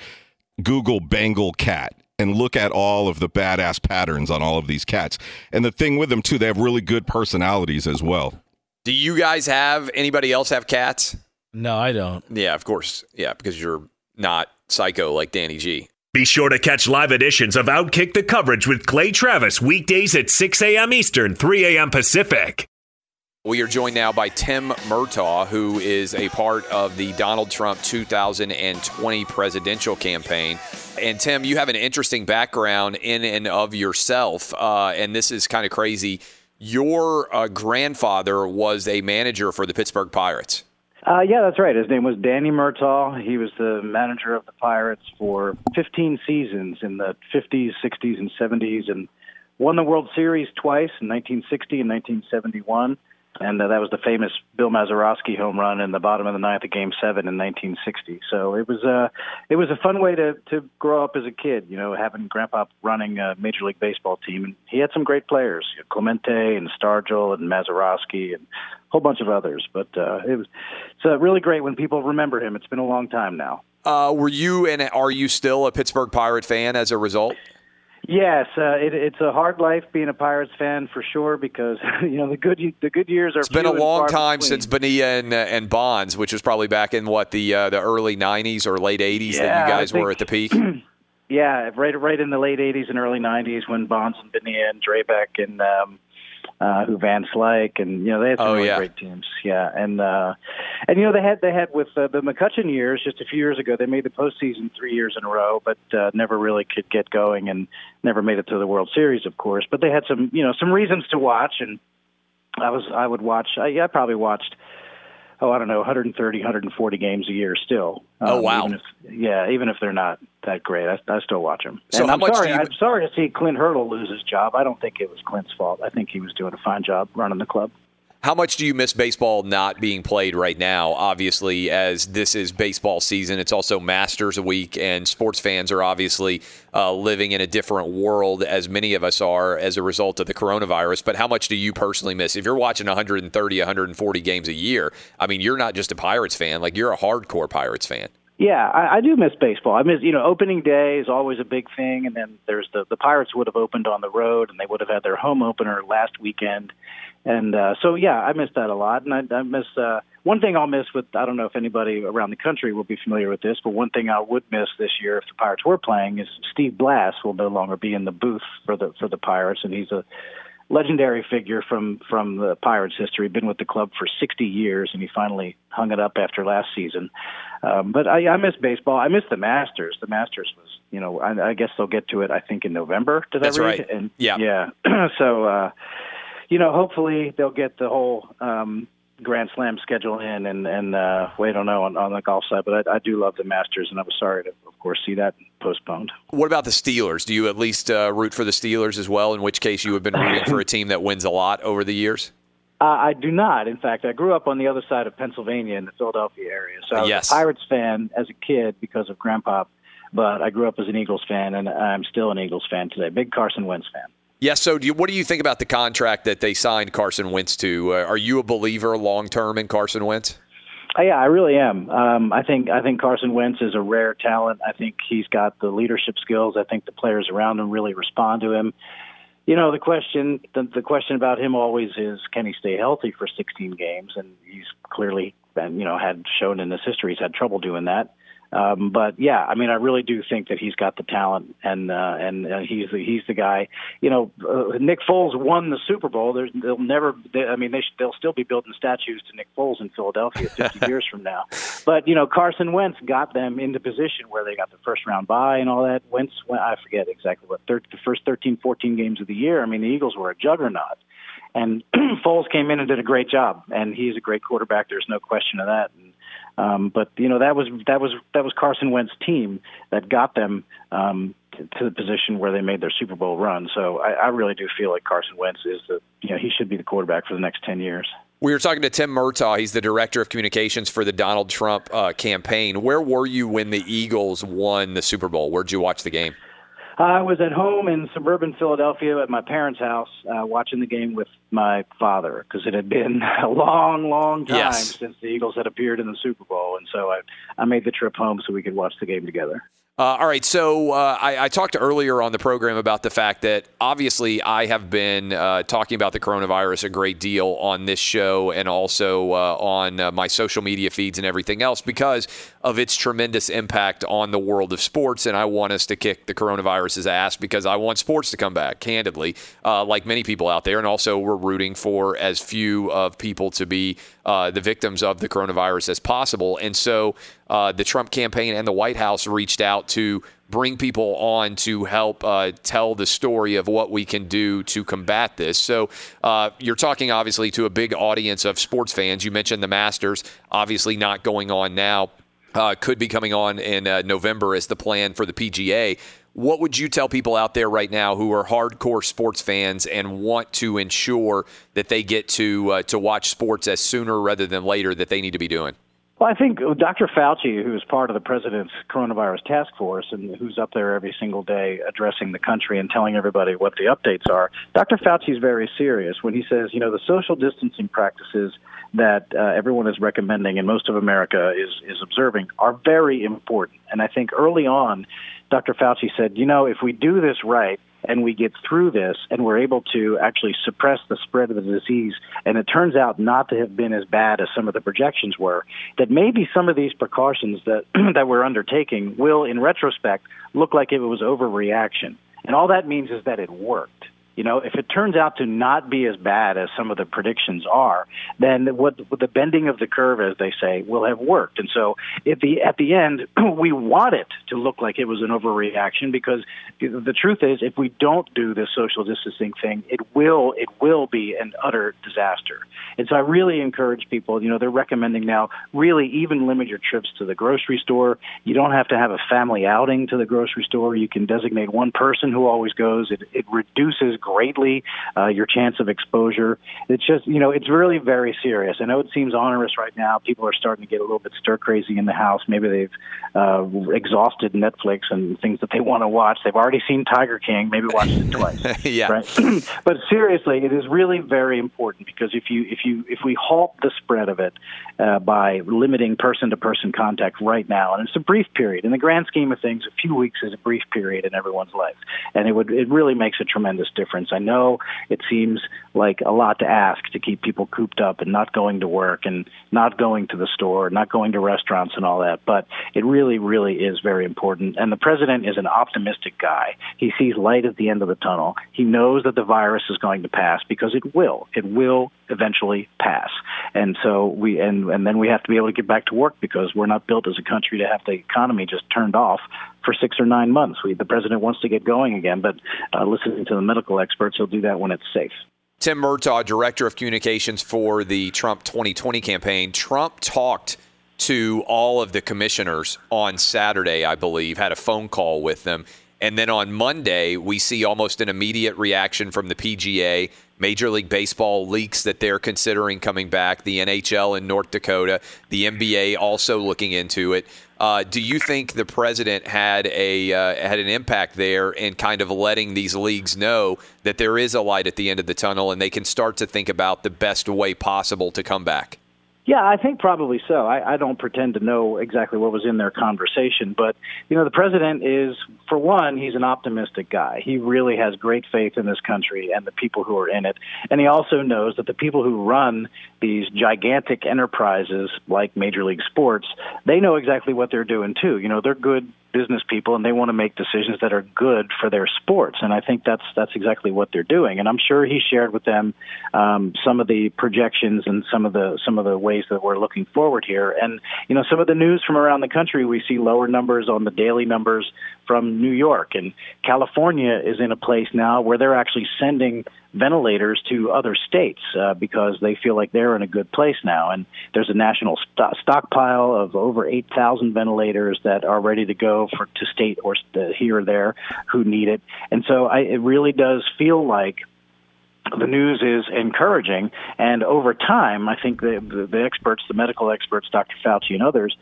Google Bengal cat and look at all of the badass patterns on all of these cats. And the thing with them too, they have really good personalities as well. Do you guys have anybody else have cats? No, I don't. Yeah, of course. Yeah, because you're not psycho like Danny G. Be sure to catch live editions of Outkick the coverage with Clay Travis weekdays at 6 a.m. Eastern, 3 a.m. Pacific. We are joined now by Tim Murtaugh, who is a part of the Donald Trump 2020 presidential campaign. And Tim, you have an interesting background in and of yourself, uh, and this is kind of crazy. Your uh, grandfather was a manager for the Pittsburgh Pirates. Uh, yeah, that's right. His name was Danny Murtaugh. He was the manager of the Pirates for 15 seasons in the 50s, 60s, and 70s, and won the World Series twice in 1960 and 1971. And uh, that was the famous Bill Mazeroski home run in the bottom of the ninth of Game Seven in 1960. So it was uh, it was a fun way to to grow up as a kid. You know, having Grandpa running a Major League Baseball team, and he had some great players, Clemente and Stargell and Mazeroski and a whole bunch of others. But uh, it was it's uh, really great when people remember him. It's been a long time now. Uh, were you and are you still a Pittsburgh Pirate fan as a result? Yes, uh, it, it's a hard life being a Pirates fan for sure because (laughs) you know the good the good years are. It's been a long time between. since Bonilla and, uh, and Bonds, which was probably back in what the uh, the early '90s or late '80s that you guys were at the peak. (clears throat) Yeah, right, right in the late '80s and early '90s when Bonds and Bonilla and Drabek and um, uh, who Van Slyke, and you know they had some Oh, really yeah. great teams. Yeah, and uh, and you know they had they had with uh, the McCutcheon years just a few years ago. They made the postseason three years in a row, but uh, never really could get going and never made it to the World Series, of course. But they had some you know some reasons to watch, and I was I would watch. I, I probably watched. Oh, I don't know, 130, 140 games a year still. Oh, um, wow. Even if, yeah, even if they're not that great, I, I still watch them. So and I'm sorry, you- I'm sorry to see Clint Hurdle lose his job. I don't think it was Clint's fault. I think he was doing a fine job running the club. How much do you miss baseball not being played right now? Obviously, as this is baseball season, it's also Masters week, and sports fans are obviously uh, living in a different world, as many of us are, as a result of the coronavirus. But how much do you personally miss? If you're watching 130, 140 games a year, I mean, you're not just a Pirates fan; like you're a hardcore Pirates fan. Yeah, I, I do miss baseball. I miss, you know, opening day is always a big thing, and then there's the the Pirates would have opened on the road, and they would have had their home opener last weekend, and uh, so yeah, I miss that a lot, and I, I miss uh, one thing I'll miss with I don't know if anybody around the country will be familiar with this, but one thing I would miss this year if the Pirates were playing is Steve Blass will no longer be in the booth for the for the Pirates, and he's a legendary figure from from the Pirates history. Been with the club for 60 years, and he finally hung it up after last season. Um, but I, I miss baseball. I miss the Masters. The Masters was you know, I, I guess they'll get to it. I think in November. Did That's I read? right. And Yeah. yeah. (clears throat) so, uh, you know, hopefully they'll get the whole um, Grand Slam schedule in, and and uh, we don't know on, on the golf side, but I, I do love the Masters, and I was sorry to, of course, see that postponed. What about the Steelers? Do you at least uh, root for the Steelers as well? In which case, you have been rooting for a team that wins a lot over the years. (laughs) Uh, I do not. In fact, I grew up on the other side of Pennsylvania in the Philadelphia area. So I was Yes. a Pirates fan as a kid because of Grandpa, but I grew up as an Eagles fan, and I'm still an Eagles fan today. Big Carson Wentz fan. Yes. So, do you, what do you think about the contract that they signed Carson Wentz to? Uh, are you a believer long term in Carson Wentz? Uh, yeah, I really am. Um, I think I think Carson Wentz is a rare talent. I think he's got the leadership skills. I think the players around him really respond to him. You know, the question the, the question about him always is can he stay healthy for 16 games? And he's clearly been, you know, had shown in his history he's had trouble doing that. Um, but yeah, I mean, I really do think that he's got the talent, and uh, and uh, he's the, he's the guy. You know, uh, Nick Foles won the Super Bowl. There's, they'll never. They, I mean, they sh- they'll still be building statues to Nick Foles in Philadelphia (laughs) 50 years from now. But you know, Carson Wentz got them into position where they got the first round bye and all that. Wentz, went, I forget exactly what thir- the first 13, 14 games of the year. I mean, the Eagles were a juggernaut. And (clears throat) Foles came in and did a great job, and he's a great quarterback. There's no question of that. And, um, but you know that was that was that was Carson Wentz's team that got them um, to, to the position where they made their Super Bowl run. So I, I really do feel like Carson Wentz is the you know he should be the quarterback for the next ten years. We were talking to Tim Murtaugh. He's the director of communications for the Donald Trump uh, campaign. Where were you when the Eagles won the Super Bowl? Where'd you watch the game? I was at home in suburban Philadelphia at my parents' house uh, watching the game with my father because it had been (laughs) a long, long time Yes. since the Eagles had appeared in the Super Bowl, and so I I made the trip home so we could watch the game together. Uh, all right, so uh, I, I talked earlier on the program about the fact that obviously I have been uh, talking about the coronavirus a great deal on this show and also uh, on uh, my social media feeds and everything else because of its tremendous impact on the world of sports. And I want us to kick the coronavirus's ass because I want sports to come back, candidly, uh, like many people out there. And also, we're rooting for as few of people to be uh, the victims of the coronavirus as possible. And so uh, the Trump campaign and the White House reached out to bring people on to help uh, tell the story of what we can do to combat this. So uh, you're talking obviously to a big audience of sports fans. You mentioned the Masters, obviously not going on now. Uh, could be coming on in uh, November as the plan for the PGA. What would you tell people out there right now who are hardcore sports fans and want to ensure that they get to uh, to watch sports as sooner rather than later that they need to be doing? Well, I think Dr. Fauci, who is part of the president's coronavirus task force and who's up there every single day addressing the country and telling everybody what the updates are, Dr. Fauci is very serious when he says, you know, the social distancing practices that uh, everyone is recommending and most of America is is observing are very important. And I think early on, Dr. Fauci said, you know, if we do this right and we get through this and we're able to actually suppress the spread of the disease, and it turns out not to have been as bad as some of the projections were, that maybe some of these precautions that (clears throat) that we're undertaking will, in retrospect, look like it was overreaction. And all that means is that it worked. You know, if it turns out to not be as bad as some of the predictions are, then what the bending of the curve, as they say, will have worked. And so, at the at the end, (clears throat) we want it to look like it was an overreaction because the truth is, if we don't do this social distancing thing, it will it will be an utter disaster. And so, I really encourage people. You know, they're recommending now really even limit your trips to the grocery store. You don't have to have a family outing to the grocery store. You can designate one person who always goes. It, it reduces greatly uh, your chance of exposure. It's just, you know, it's really very serious. I know it seems onerous right now. People are starting to get a little bit stir crazy in the house. Maybe they've uh, exhausted Netflix and things that they want to watch. They've already seen Tiger King. Maybe watched it twice. (laughs) yeah. Right. (clears throat) but seriously, it is really very important because if you if you if we halt the spread of it uh, by limiting person to person contact right now, and it's a brief period in the grand scheme of things, a few weeks is a brief period in everyone's life, and it would it really makes a tremendous difference. I know it seems like a lot to ask to keep people cooped up and not going to work and not going to the store, not going to restaurants and all that, but it really really is very important. And the president is an optimistic guy. He sees light at the end of the tunnel. He knows that the virus is going to pass because it will. It will eventually pass. And so we and and then we have to be able to get back to work because we're not built as a country to have the economy just turned off for six or nine months. We, the president wants to get going again, but uh, listening to the medical experts, he'll do that when it's safe. Tim Murtaugh, Director of Communications for the Trump 2020 campaign. Trump talked to all of the commissioners on Saturday, I believe, had a phone call with them. And then on Monday, we see almost an immediate reaction from the PGA. Major League Baseball leaks that they're considering coming back. The NHL in North Dakota, the NBA also looking into it. Uh, do you think the president had a uh, had an impact there in kind of letting these leagues know that there is a light at the end of the tunnel and they can start to think about the best way possible to come back? Yeah, I think probably so. I, I don't pretend to know exactly what was in their conversation, but you know, the president is, for one, he's an optimistic guy. He really has great faith in this country and the people who are in it, and he also knows that the people who run these gigantic enterprises like Major League Sports, they know exactly what they're doing too. You know, they're good business people and they want to make decisions that are good for their sports. And i think that's that's exactly what they're doing. And i'm sure he shared with them um, some of the projections and some of the some of the ways that we're looking forward here. And you know some of the news from around the country we see lower numbers on the daily numbers from new york. And california is in a place now where they're actually sending ventilators to other states uh, because they feel like they're in a good place now. And there's a national st- stockpile of over 8,000 ventilators that are ready to go for to state or st- here or there who need it. And so I, it really does feel like the news is encouraging, and over time, I think the, the, the experts, the medical experts, Dr. Fauci and others,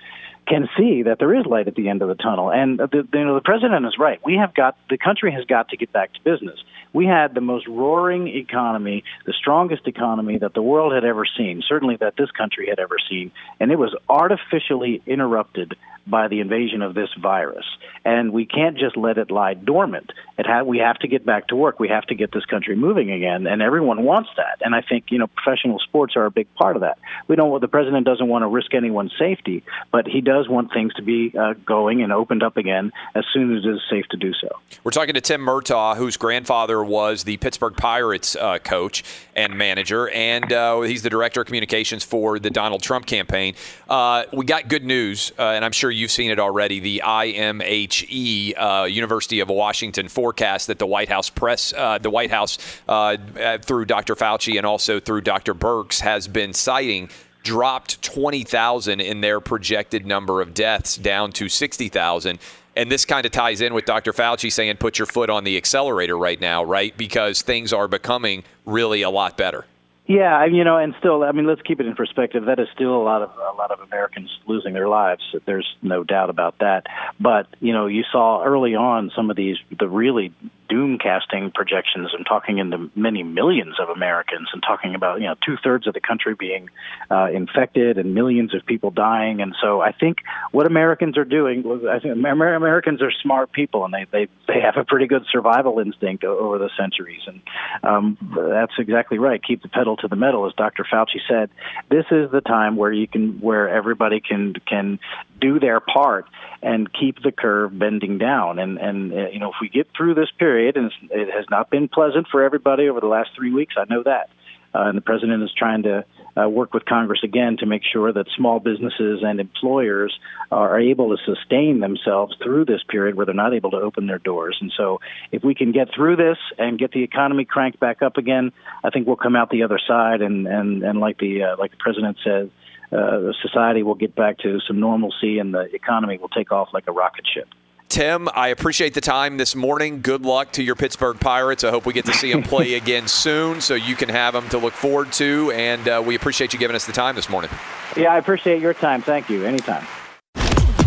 can see that there is light at the end of the tunnel. And the, you know, the president is right. We have got the country has got to get back to business. We had the most roaring economy, the strongest economy that the world had ever seen, certainly that this country had ever seen, and it was artificially interrupted by the invasion of this virus. And we can't just let it lie dormant. It ha- we have to get back to work. We have to get this country moving again, and everyone wants that. And I think you know professional sports are a big part of that. We don't. The president doesn't want to risk anyone's safety, but he does want things to be uh, going and opened up again as soon as it is safe to do so. We're talking to Tim Murtaugh, whose grandfather was the Pittsburgh Pirates uh, coach and manager, and uh, he's the director of communications for the Donald Trump campaign. Uh, we got good news, uh, and I'm sure you've seen it already. The IMHE, uh, University of Washington, forecast that the White House press, uh, the White House, uh, through Dr. Fauci and also through Dr. Birx has been citing dropped 20,000 in their projected number of deaths down to 60,000. And this kind of ties in with Dr. Fauci saying, put your foot on the accelerator right now, right? Because things are becoming really a lot better. Yeah, you know, and still, I mean, let's keep it in perspective. That is still a lot of a lot of Americans losing their lives. There's no doubt about that. But you know, you saw early on some of these the really doom casting projections and talking in the many millions of Americans and talking about you know two thirds of the country being uh, infected and millions of people dying. And so I think what Americans are doing, I think Americans are smart people and they they they have a pretty good survival instinct over the centuries. And um, that's exactly right. Keep the pedal to the metal, as Dr. Fauci said. This is the time where you can where everybody can can do their part and keep the curve bending down. And and uh, you know if we get through this period, and it has not been pleasant for everybody over the last three weeks, I know that. Uh, and the president is trying to uh, work with Congress again to make sure that small businesses and employers are able to sustain themselves through this period where they're not able to open their doors. And so, if we can get through this and get the economy cranked back up again, I think we'll come out the other side. And and and like the uh, like the president said, uh, society will get back to some normalcy and the economy will take off like a rocket ship. Tim, I appreciate the time this morning. Good luck to your Pittsburgh Pirates. I hope we get to see them play (laughs) again soon so you can have them to look forward to. And uh, we appreciate you giving us the time this morning. Yeah, I appreciate your time. Thank you. Anytime.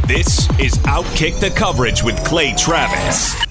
This is Outkick the Coverage with Clay Travis.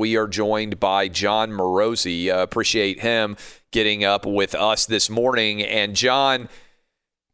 We are joined by Jon Morosi. Uh, appreciate him getting up with us this morning. And John,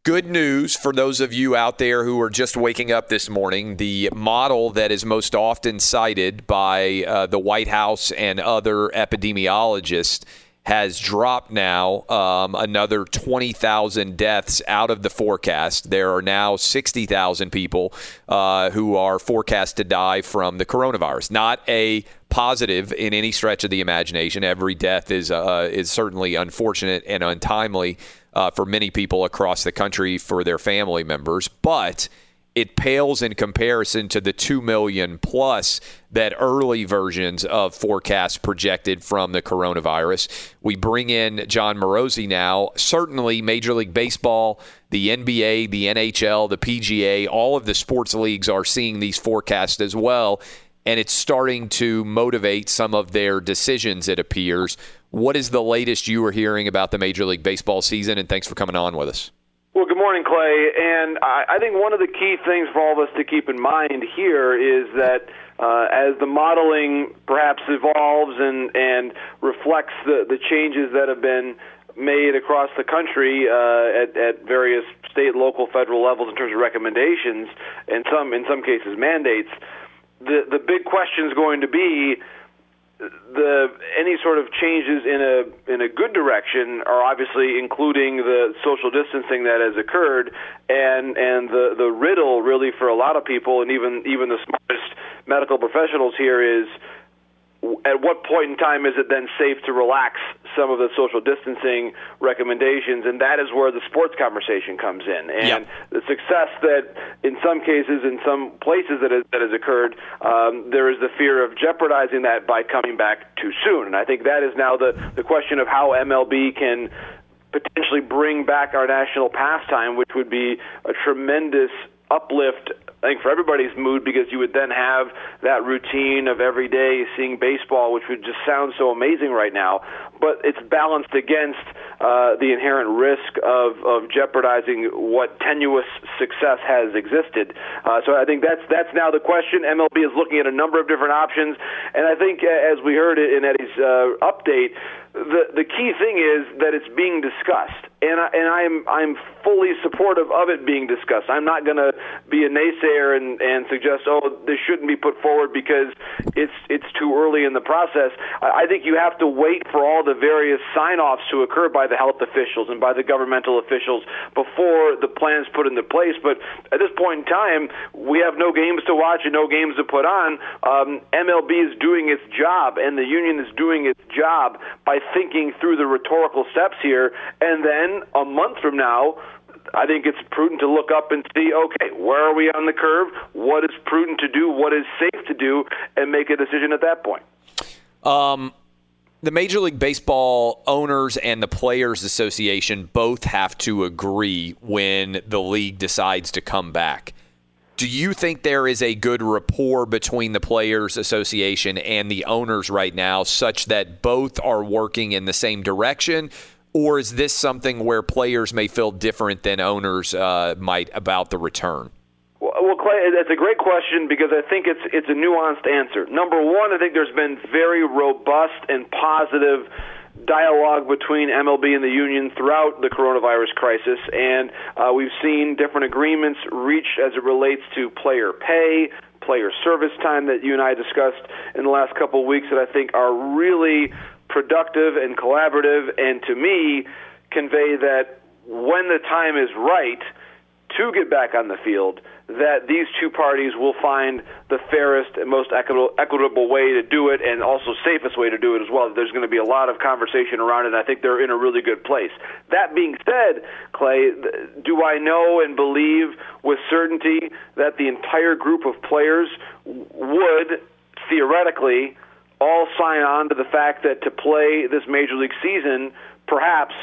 good news for those of you out there who are just waking up this morning. The model that is most often cited by uh, the White House and other epidemiologists has dropped now um, another 20,000 deaths out of the forecast. There are now 60,000 people uh, who are forecast to die from the coronavirus. Not a positive in any stretch of the imagination. Every death is uh, is certainly unfortunate and untimely uh, for many people across the country for their family members, but it pales in comparison to the 2 million plus that early versions of forecasts projected from the coronavirus. We bring in Jon Morosi now. Certainly, Major League Baseball, the NBA, the NHL, the PGA, all of the sports leagues are seeing these forecasts as well. And it's starting to motivate some of their decisions, it appears. What is the latest you are hearing about the Major League Baseball season? And thanks for coming on with us. Well, good morning, Clay. And I, I think one of the key things for all of us to keep in mind here is that uh, as the modeling perhaps evolves and, and reflects the, the changes that have been made across the country uh, at, at various state, local, federal levels in terms of recommendations, and some in some cases mandates, the the big question is going to be the any sort of changes in a in a good direction are obviously including the social distancing that has occurred and and the the riddle really for a lot of people and even even the smartest medical professionals here is at what point in time is it then safe to relax some of the social distancing recommendations? And that is where the sports conversation comes in. And yep. the success that, in some cases, in some places that that has occurred, um, there is the fear of jeopardizing that by coming back too soon. And I think that is now the, the question of how MLB can potentially bring back our national pastime, which would be a tremendous uplift I think for everybody's mood because you would then have that routine of every day seeing baseball, which would just sound so amazing right now. But it's balanced against uh, the inherent risk of, of jeopardizing what tenuous success has existed. Uh, so I think that's that's now the question. MLB is looking at a number of different options, and I think uh, as we heard in Eddie's uh, update the the key thing is that it's being discussed, and I, and I'm I'm fully supportive of it being discussed. I'm not going to be a naysayer and and suggest oh this shouldn't be put forward because it's it's too early in the process. I, I think you have to wait for all the various sign-offs to occur by the health officials and by the governmental officials before the plans put into place. But at this point in time, we have no games to watch and no games to put on. Um, MLB is doing its job, and the union is doing its job by thinking through the rhetorical steps here, and then a month from now, I think it's prudent to look up and see, okay, where are we on the curve? What is prudent to do? What is safe to do? And make a decision at that point. Um, the Major League Baseball owners and the Players Association both have to agree when the league decides to come back. Do you think there is a good rapport between the Players Association and the owners right now, such that both are working in the same direction? Or is this something where players may feel different than owners uh, might about the return? Well, Clay, that's a great question because I think it's it's a nuanced answer. Number one, I think there's been very robust and positive dialogue between MLB and the union throughout the coronavirus crisis, and uh, we've seen different agreements reached as it relates to player pay, player service time that you and I discussed in the last couple of weeks that I think are really productive and collaborative, and to me convey that when the time is right to get back on the field that these two parties will find the fairest and most equitable, way to do it and also safest way to do it as well. There's going to be a lot of conversation around it, and I think they're in a really good place. That being said, Clay, do I know and believe with certainty that the entire group of players would theoretically all sign on to the fact that to play this major league season, perhaps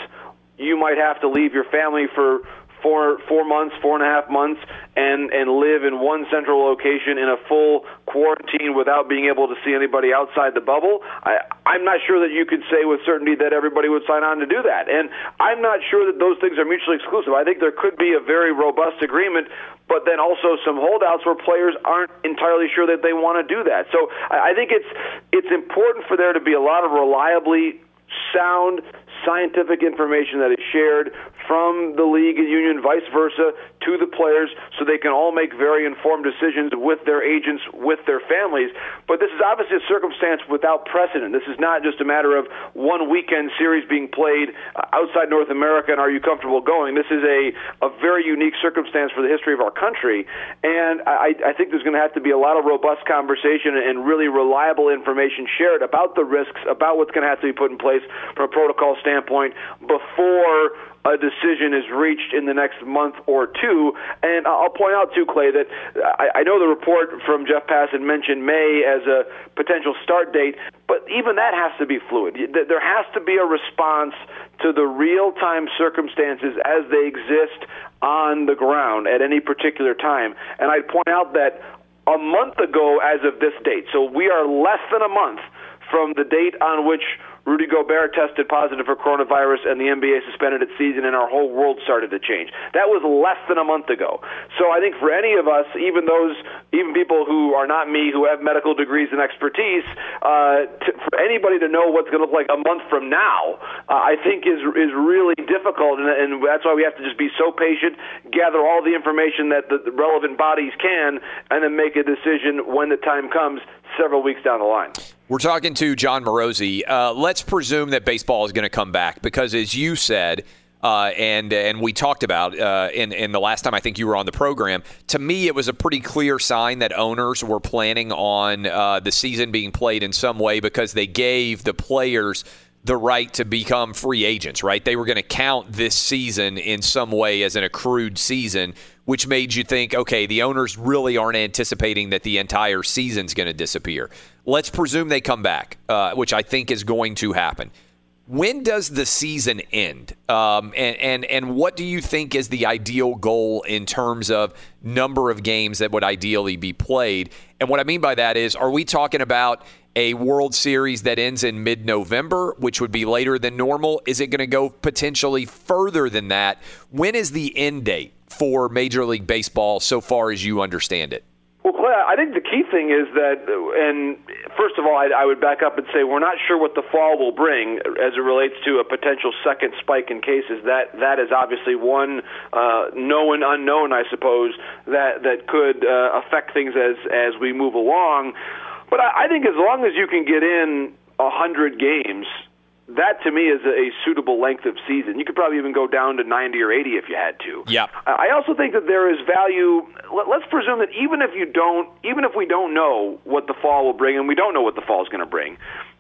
you might have to leave your family for four four months, four and a half months, and and live in one central location in a full quarantine without being able to see anybody outside the bubble. I, I'm not sure that you could say with certainty that everybody would sign on to do that, and I'm not sure that those things are mutually exclusive. I think there could be a very robust agreement but then also some holdouts where players aren't entirely sure that they want to do that. So I think it's it's important for there to be a lot of reliably sound scientific information that is shared from the league and union, vice versa, to the players so they can all make very informed decisions with their agents, with their families. But this is obviously a circumstance without precedent. This is not just a matter of one weekend series being played outside North America and are you comfortable going. This is a, a very unique circumstance for the history of our country. And I, I think there's going to have to be a lot of robust conversation and really reliable information shared about the risks, about what's going to have to be put in place from a protocol standpoint before a decision is reached in the next month or two. And I'll point out too, Clay, that I, I know the report from Jeff Passan mentioned May as a potential start date, but even that has to be fluid. There has to be a response to the real time circumstances as they exist on the ground at any particular time. And I'd point out that a month ago, as of this date, so we are less than a month from the date on which Rudy Gobert tested positive for coronavirus and the NBA suspended its season and our whole world started to change. That was less than a month ago. So I think for any of us, even those, even people who are not me, who have medical degrees and expertise, uh, to, for anybody to know what's going to look like a month from now, uh, I think is is really difficult, and, and that's why we have to just be so patient, gather all the information that the, the relevant bodies can, and then make a decision when the time comes several weeks down the line. We're talking to Jon Morosi. Uh, let's presume that baseball is going to come back because, as you said, uh, and and we talked about uh, in in the last time I think you were on the program. To me, it was a pretty clear sign that owners were planning on uh, the season being played in some way because they gave the players the right to become free agents. Right? They were going to count this season in some way as an accrued season which made you think, okay, the owners really aren't anticipating that the entire season's going to disappear. Let's presume they come back, uh, which I think is going to happen. when does the season end? Um, and, and and what do you think is the ideal goal in terms of number of games that would ideally be played? And what I mean by that is, are we talking about a World Series that ends in mid November, which would be later than normal? Is it going to go potentially further than that? When is the end date for Major League Baseball so far as you understand it? Well, Clay, I think the key thing is that, and first of all, I, I would back up and say we're not sure what the fall will bring as it relates to a potential second spike in cases. That that is obviously one uh, known unknown, I suppose, that that could uh, affect things as as we move along. But I, I think as long as you can get in a hundred games that to me is a suitable length of season. You could probably even go down to 90 or 80 if you had to. Yeah. I also think that there is value. Let's presume that even if you don't, even if we don't know what the fall will bring, and we don't know what the fall is going to bring,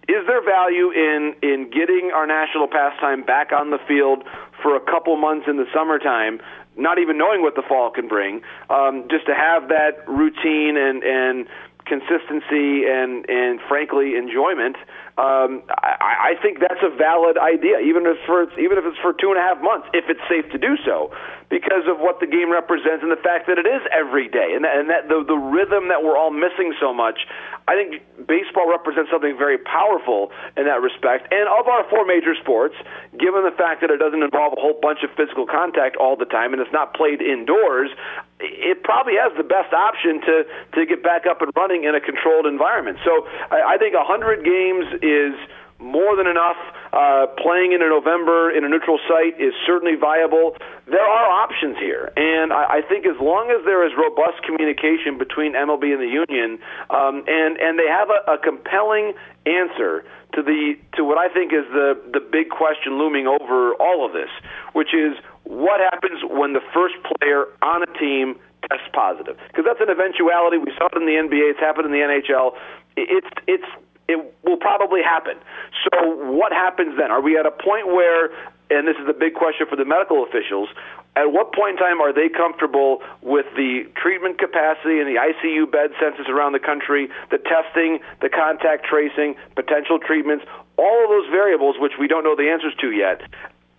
is there value in in getting our national pastime back on the field for a couple months in the summertime? Not even knowing what the fall can bring, um, just to have that routine and and consistency and and frankly enjoyment um, I, I think that's a valid idea, even if for even if it's for two and a half months, if it's safe to do so, because of what the game represents and the fact that it is every day, and that, and that the the rhythm that we're all missing so much. I think baseball represents something very powerful in that respect. And of our four major sports, given the fact that it doesn't involve a whole bunch of physical contact all the time and it's not played indoors, it probably has the best option to to get back up and running in a controlled environment. So I, I think 100 games is more than enough. Uh, playing in a November in a neutral site is certainly viable. There are options here, and I, I think as long as there is robust communication between MLB and the union, um, and and they have a, a compelling answer to the to what I think is the the big question looming over all of this, which is what happens when the first player on a team tests positive? Because that's an eventuality. We saw it in the NBA. It's happened in the NHL. It's it's it will probably happen. So what happens then? Are we at a point where and this is the big question for the medical officials. At what point in time are they comfortable with the treatment capacity and the ICU bed census around the country, the testing, the contact tracing, potential treatments, all of those variables which we don't know the answers to yet?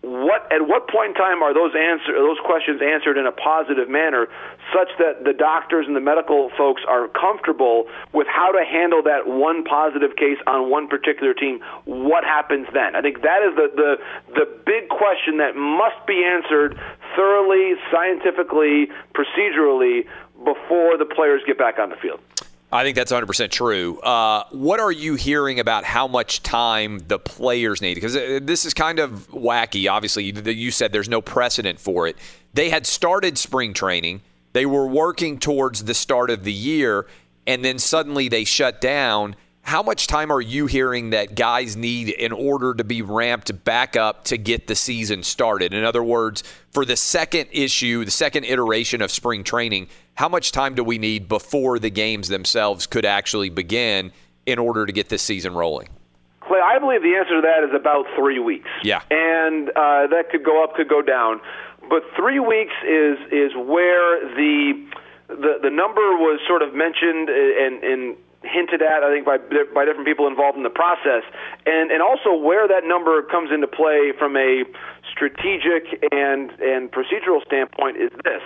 What at what point in time are those answer those questions answered in a positive manner such that the doctors and the medical folks are comfortable with how to handle that one positive case on one particular team? What happens then? I think that is the the the big question that must be answered thoroughly scientifically procedurally before the players get back on the field I think that's 100% true. Uh, what are you hearing about how much time the players need? Because uh, this is kind of wacky. Obviously, you said there's no precedent for it. They had started spring training, they were working towards the start of the year, and then suddenly they shut down. How much time are you hearing that guys need in order to be ramped back up to get the season started? In other words, for the second issue, the second iteration of spring training, how much time do we need before the games themselves could actually begin in order to get this season rolling? Clay, I believe the answer to that is about three weeks. Yeah. And uh, that could go up, could go down. But three weeks is is where the the the number was sort of mentioned and, and hinted at, I think, by by different people involved in the process, and and also where that number comes into play from a strategic and and procedural standpoint is this.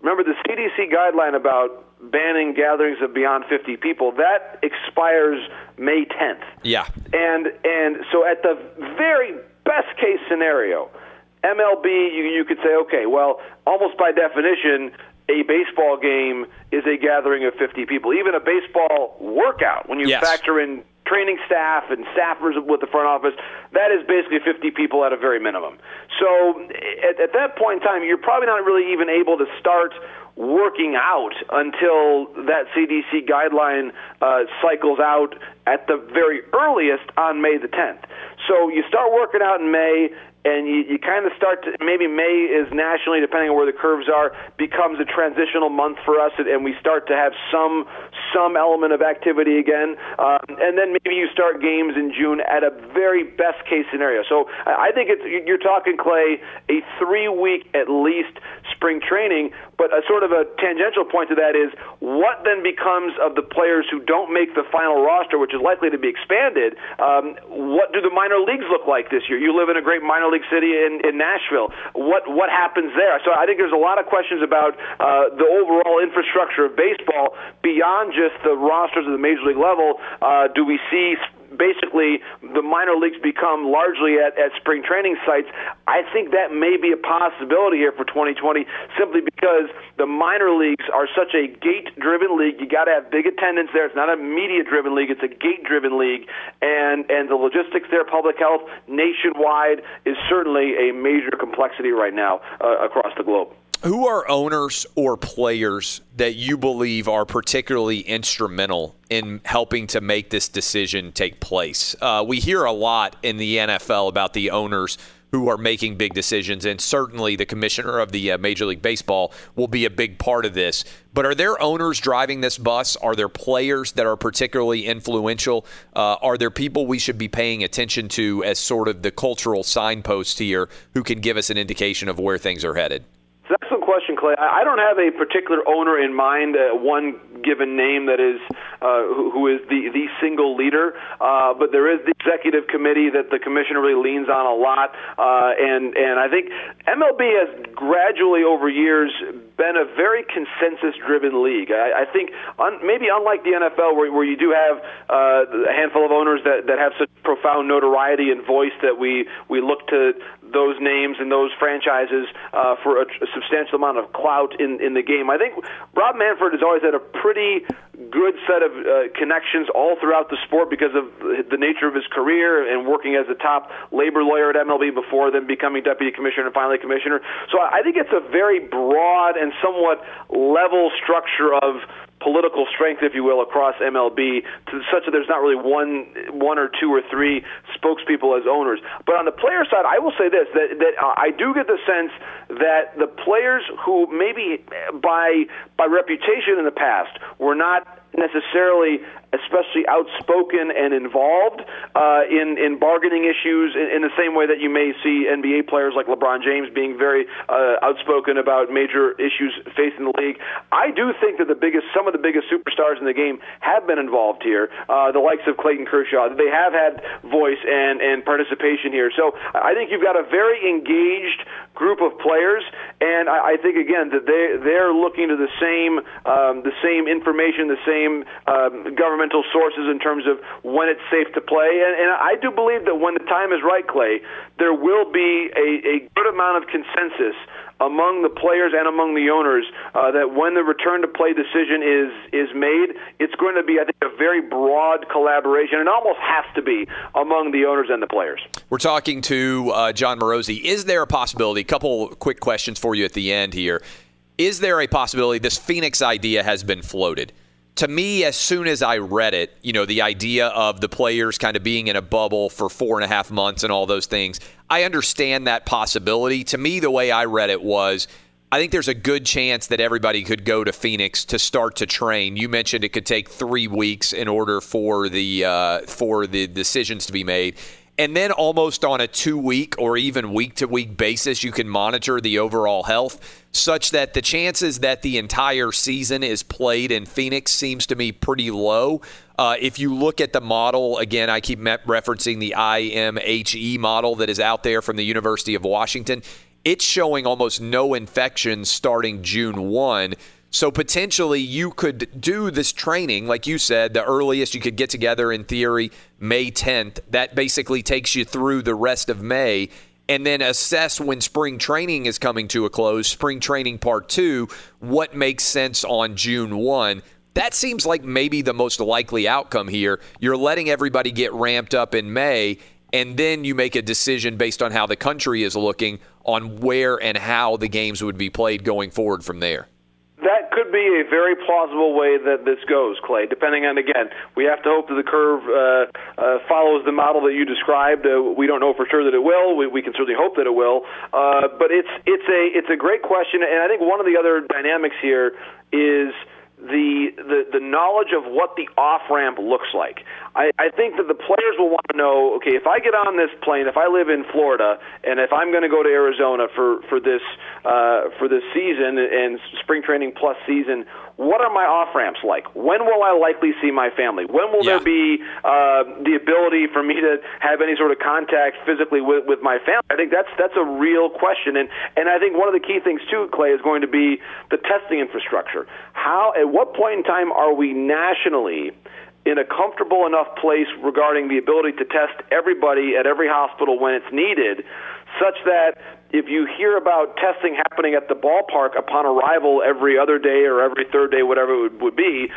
Remember the CDC guideline about banning gatherings of beyond 50 people that expires May 10th. Yeah. And and so at the very best case scenario, MLB you you could say okay, well, almost by definition a baseball game is a gathering of 50 people. Even a baseball workout, when you yes. factor in training staff and staffers with the front office, that is basically 50 people at a very minimum. So at, at that point in time, you're probably not really even able to start working out until that CDC guideline uh, cycles out at the very earliest on May the 10th. So you start working out in May, and you, you kind of start to maybe May is nationally, depending on where the curves are, becomes a transitional month for us, and we start to have some some element of activity again, um, and then maybe you start games in June at a very best case scenario. So I think it's you're talking Clay a three week at least spring training, but a sort of a tangential point to that is what then becomes of the players who don't make the final roster, which is likely to be expanded, um, what do the minor leagues look like this year? You live in a great minor league city in, in Nashville. What what happens there? So I think there's a lot of questions about uh, the overall infrastructure of baseball beyond just the rosters at the major league level. Uh, do we see basically the minor leagues become largely at, at spring training sites, I think that may be a possibility here for 2020 simply because the minor leagues are such a gate driven league. You got to have big attendance there. It's not a media driven league, it's a gate driven league. And, and the logistics there, public health nationwide, is certainly a major complexity right now uh, across the globe. Who are owners or players that you believe are particularly instrumental in helping to make this decision take place? Uh, we hear a lot in the NFL about the owners who are making big decisions, and certainly the commissioner of the uh, Major League Baseball will be a big part of this. But are there owners driving this bus? Are there players that are particularly influential? Uh, are there people we should be paying attention to as sort of the cultural signpost here who can give us an indication of where things are headed? An excellent question, Clay. I don't have a particular owner in mind, uh, one given name that is uh, who, who is the the single leader, uh, but there is the executive committee that the commissioner really leans on a lot, uh, and and I think MLB has gradually over years been a very consensus-driven league. I, I think un, maybe unlike the NFL, where, where you do have uh, a handful of owners that that have such profound notoriety and voice that we we look to those names and those franchises uh, for a, a substantial amount of clout in in the game. I think Rob Manfred has always had a pretty good set of uh, connections all throughout the sport because of the nature of his career and working as a top labor lawyer at MLB before then becoming deputy commissioner and finally commissioner. So I think it's a very broad and somewhat level structure of political strength, if you will, across MLB, to such that there's not really one one or two or three spokespeople as owners. But on the player side, I will say this: that that I do get the sense that the players who maybe by by reputation in the past were not necessarily especially outspoken and involved uh, in in bargaining issues in, in the same way that you may see NBA players like LeBron James being very uh, outspoken about major issues facing the league. I do think that the biggest, some of the biggest superstars in the game have been involved here. Uh, the likes of Clayton Kershaw, they have had voice and and participation here. So I think you've got a very engaged group of players, and I, I think again that they they're looking to the same um, the same information, the same um, governmental sources in terms of when it's safe to play. And, and I do believe that when the time is right, Clay, there will be a, a good amount of consensus among the players and among the owners uh, that when the return to play decision is is made, it's going to be, I think, a very broad collaboration, and almost has to be among the owners and the players. We're talking to uh, Jon Morosi. Is there a possibility? A couple quick questions for you at the end here. Is there a possibility this Phoenix idea has been floated? To me, as soon as I read it, you know, the idea of the players kind of being in a bubble for four and a half months and all those things, I understand that possibility. To me, the way I read it was I think there's a good chance that everybody could go to Phoenix to start to train. You mentioned it could take three weeks in order for the uh, for the decisions to be made. And then almost on a two week or even week to week basis, you can monitor the overall health such that the chances that the entire season is played in Phoenix seems to me pretty low. Uh, if you look at the model, again, I keep referencing the IMHE model that is out there from the University of Washington. It's showing almost no infections starting June 1. So potentially you could do this training, like you said, the earliest you could get together in theory, May 10th. That basically takes you through the rest of May. And then assess when spring training is coming to a close, spring training part two, what makes sense on June 1. That seems like maybe the most likely outcome here. You're letting everybody get ramped up in May, and then you make a decision based on how the country is looking on where and how the games would be played going forward from there. Could be a very plausible way that this goes, Clay. Depending on again, we have to hope that the curve uh, uh, follows the model that you described. Uh, we don't know for sure that it will. We, we can certainly hope that it will. Uh, but it's it's a it's a great question, and I think one of the other dynamics here is the, the the knowledge of what the off ramp looks like. I, I think that the players will want to know, okay, if I get on this plane, if I live in Florida, and if I'm going to go to Arizona for for this uh, for this season and spring training plus season, what are my off ramps like? When will I likely see my family? When will Yeah. there be uh, the ability for me to have any sort of contact physically with, with my family? I think that's that's a real question, and and I think one of the key things too, Clay, is going to be the testing infrastructure. How at what point in time are we nationally? In a comfortable enough place regarding the ability to test everybody at every hospital when it's needed, such that if you hear about testing happening at the ballpark upon arrival every other day or every third day, whatever it would, be,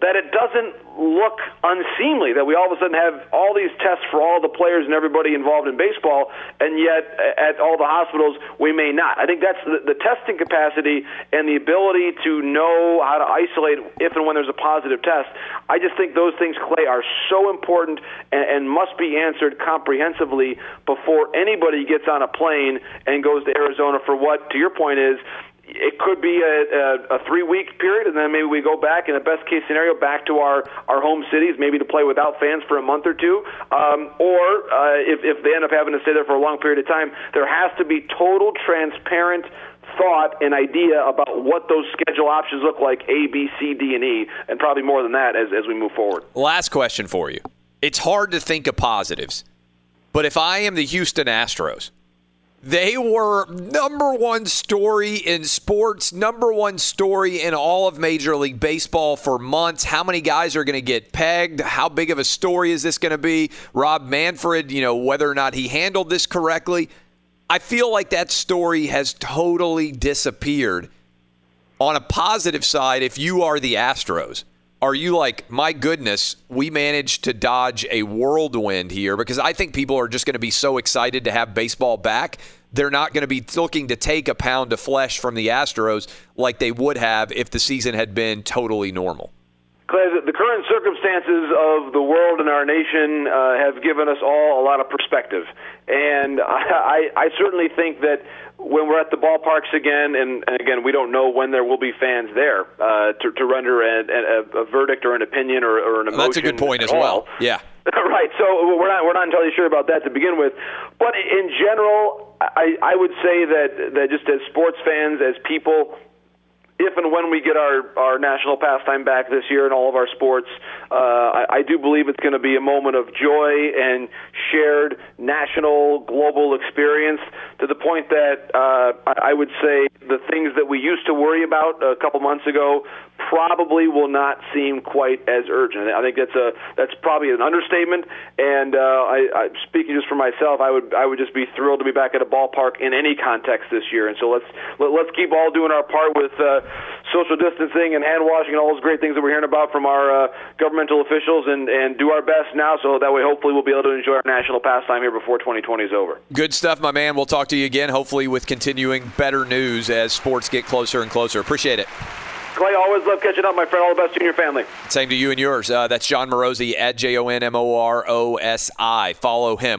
that it doesn't look unseemly that we all of a sudden have all these tests for all the players and everybody involved in baseball, and yet at all the hospitals we may not. I think that's the, the testing capacity and the ability to know how to isolate if and when there's a positive test. I just think those things, Clay, are so important and, and must be answered comprehensively before anybody gets on a plane and goes to Arizona for what, to your point, is it could be a, a, a three week period, and then maybe we go back in a best case scenario back to our, our home cities, maybe to play without fans for a month or two. Um, or uh, if, if they end up having to stay there for a long period of time, there has to be total transparent thought and idea about what those schedule options look like A, B, C, D, and E, and probably more than that as, as we move forward. Last question for you. It's hard to think of positives, but if I am the Houston Astros, they were number one story in sports, number one story in all of Major League Baseball for months. How many guys are going to get pegged? How big of a story is this going to be? Rob Manfred, you know, whether or not he handled this correctly. I feel like that story has totally disappeared. On a positive side, if you are the Astros, are you like, my goodness, we managed to dodge a whirlwind here? Because I think people are just going to be so excited to have baseball back. They're not going to be looking to take a pound of flesh from the Astros like they would have if the season had been totally normal. Clay, the- current circumstances of the world and our nation uh, have given us all a lot of perspective, and (laughs) I, I, I certainly think that when we're at the ballparks again, and, and again, we don't know when there will be fans there uh, to, to render a, a, a verdict or an opinion or, or an emotion. That's a good point as well. all. Yeah. (laughs) right. So we're not we're not entirely sure about that to begin with, but in general, I I would say that that just as sports fans, as people, if and when we get our, our national pastime back this year in all of our sports, uh, I, I do believe it's going to be a moment of joy and shared national, global experience to the point that uh, I I would say the things that we used to worry about a couple months ago probably will not seem quite as urgent. I think that's a that's probably an understatement. And uh, I, I, speaking just for myself, I would I would just be thrilled to be back at a ballpark in any context this year. And so let's let, let's keep all doing our part with uh, social distancing and hand washing and all those great things that we're hearing about from our uh, governmental officials, and and do our best now, so that way hopefully we'll be able to enjoy our national pastime here before 2020 is over. Good stuff, my man. We'll talk to you again, hopefully, with continuing better news as sports get closer and closer. Appreciate it. Clay, always love catching up, my friend. All the best to you and your family. Same to you and yours. Uh, that's Jon Morosi at J O N M O R O S I. Follow him.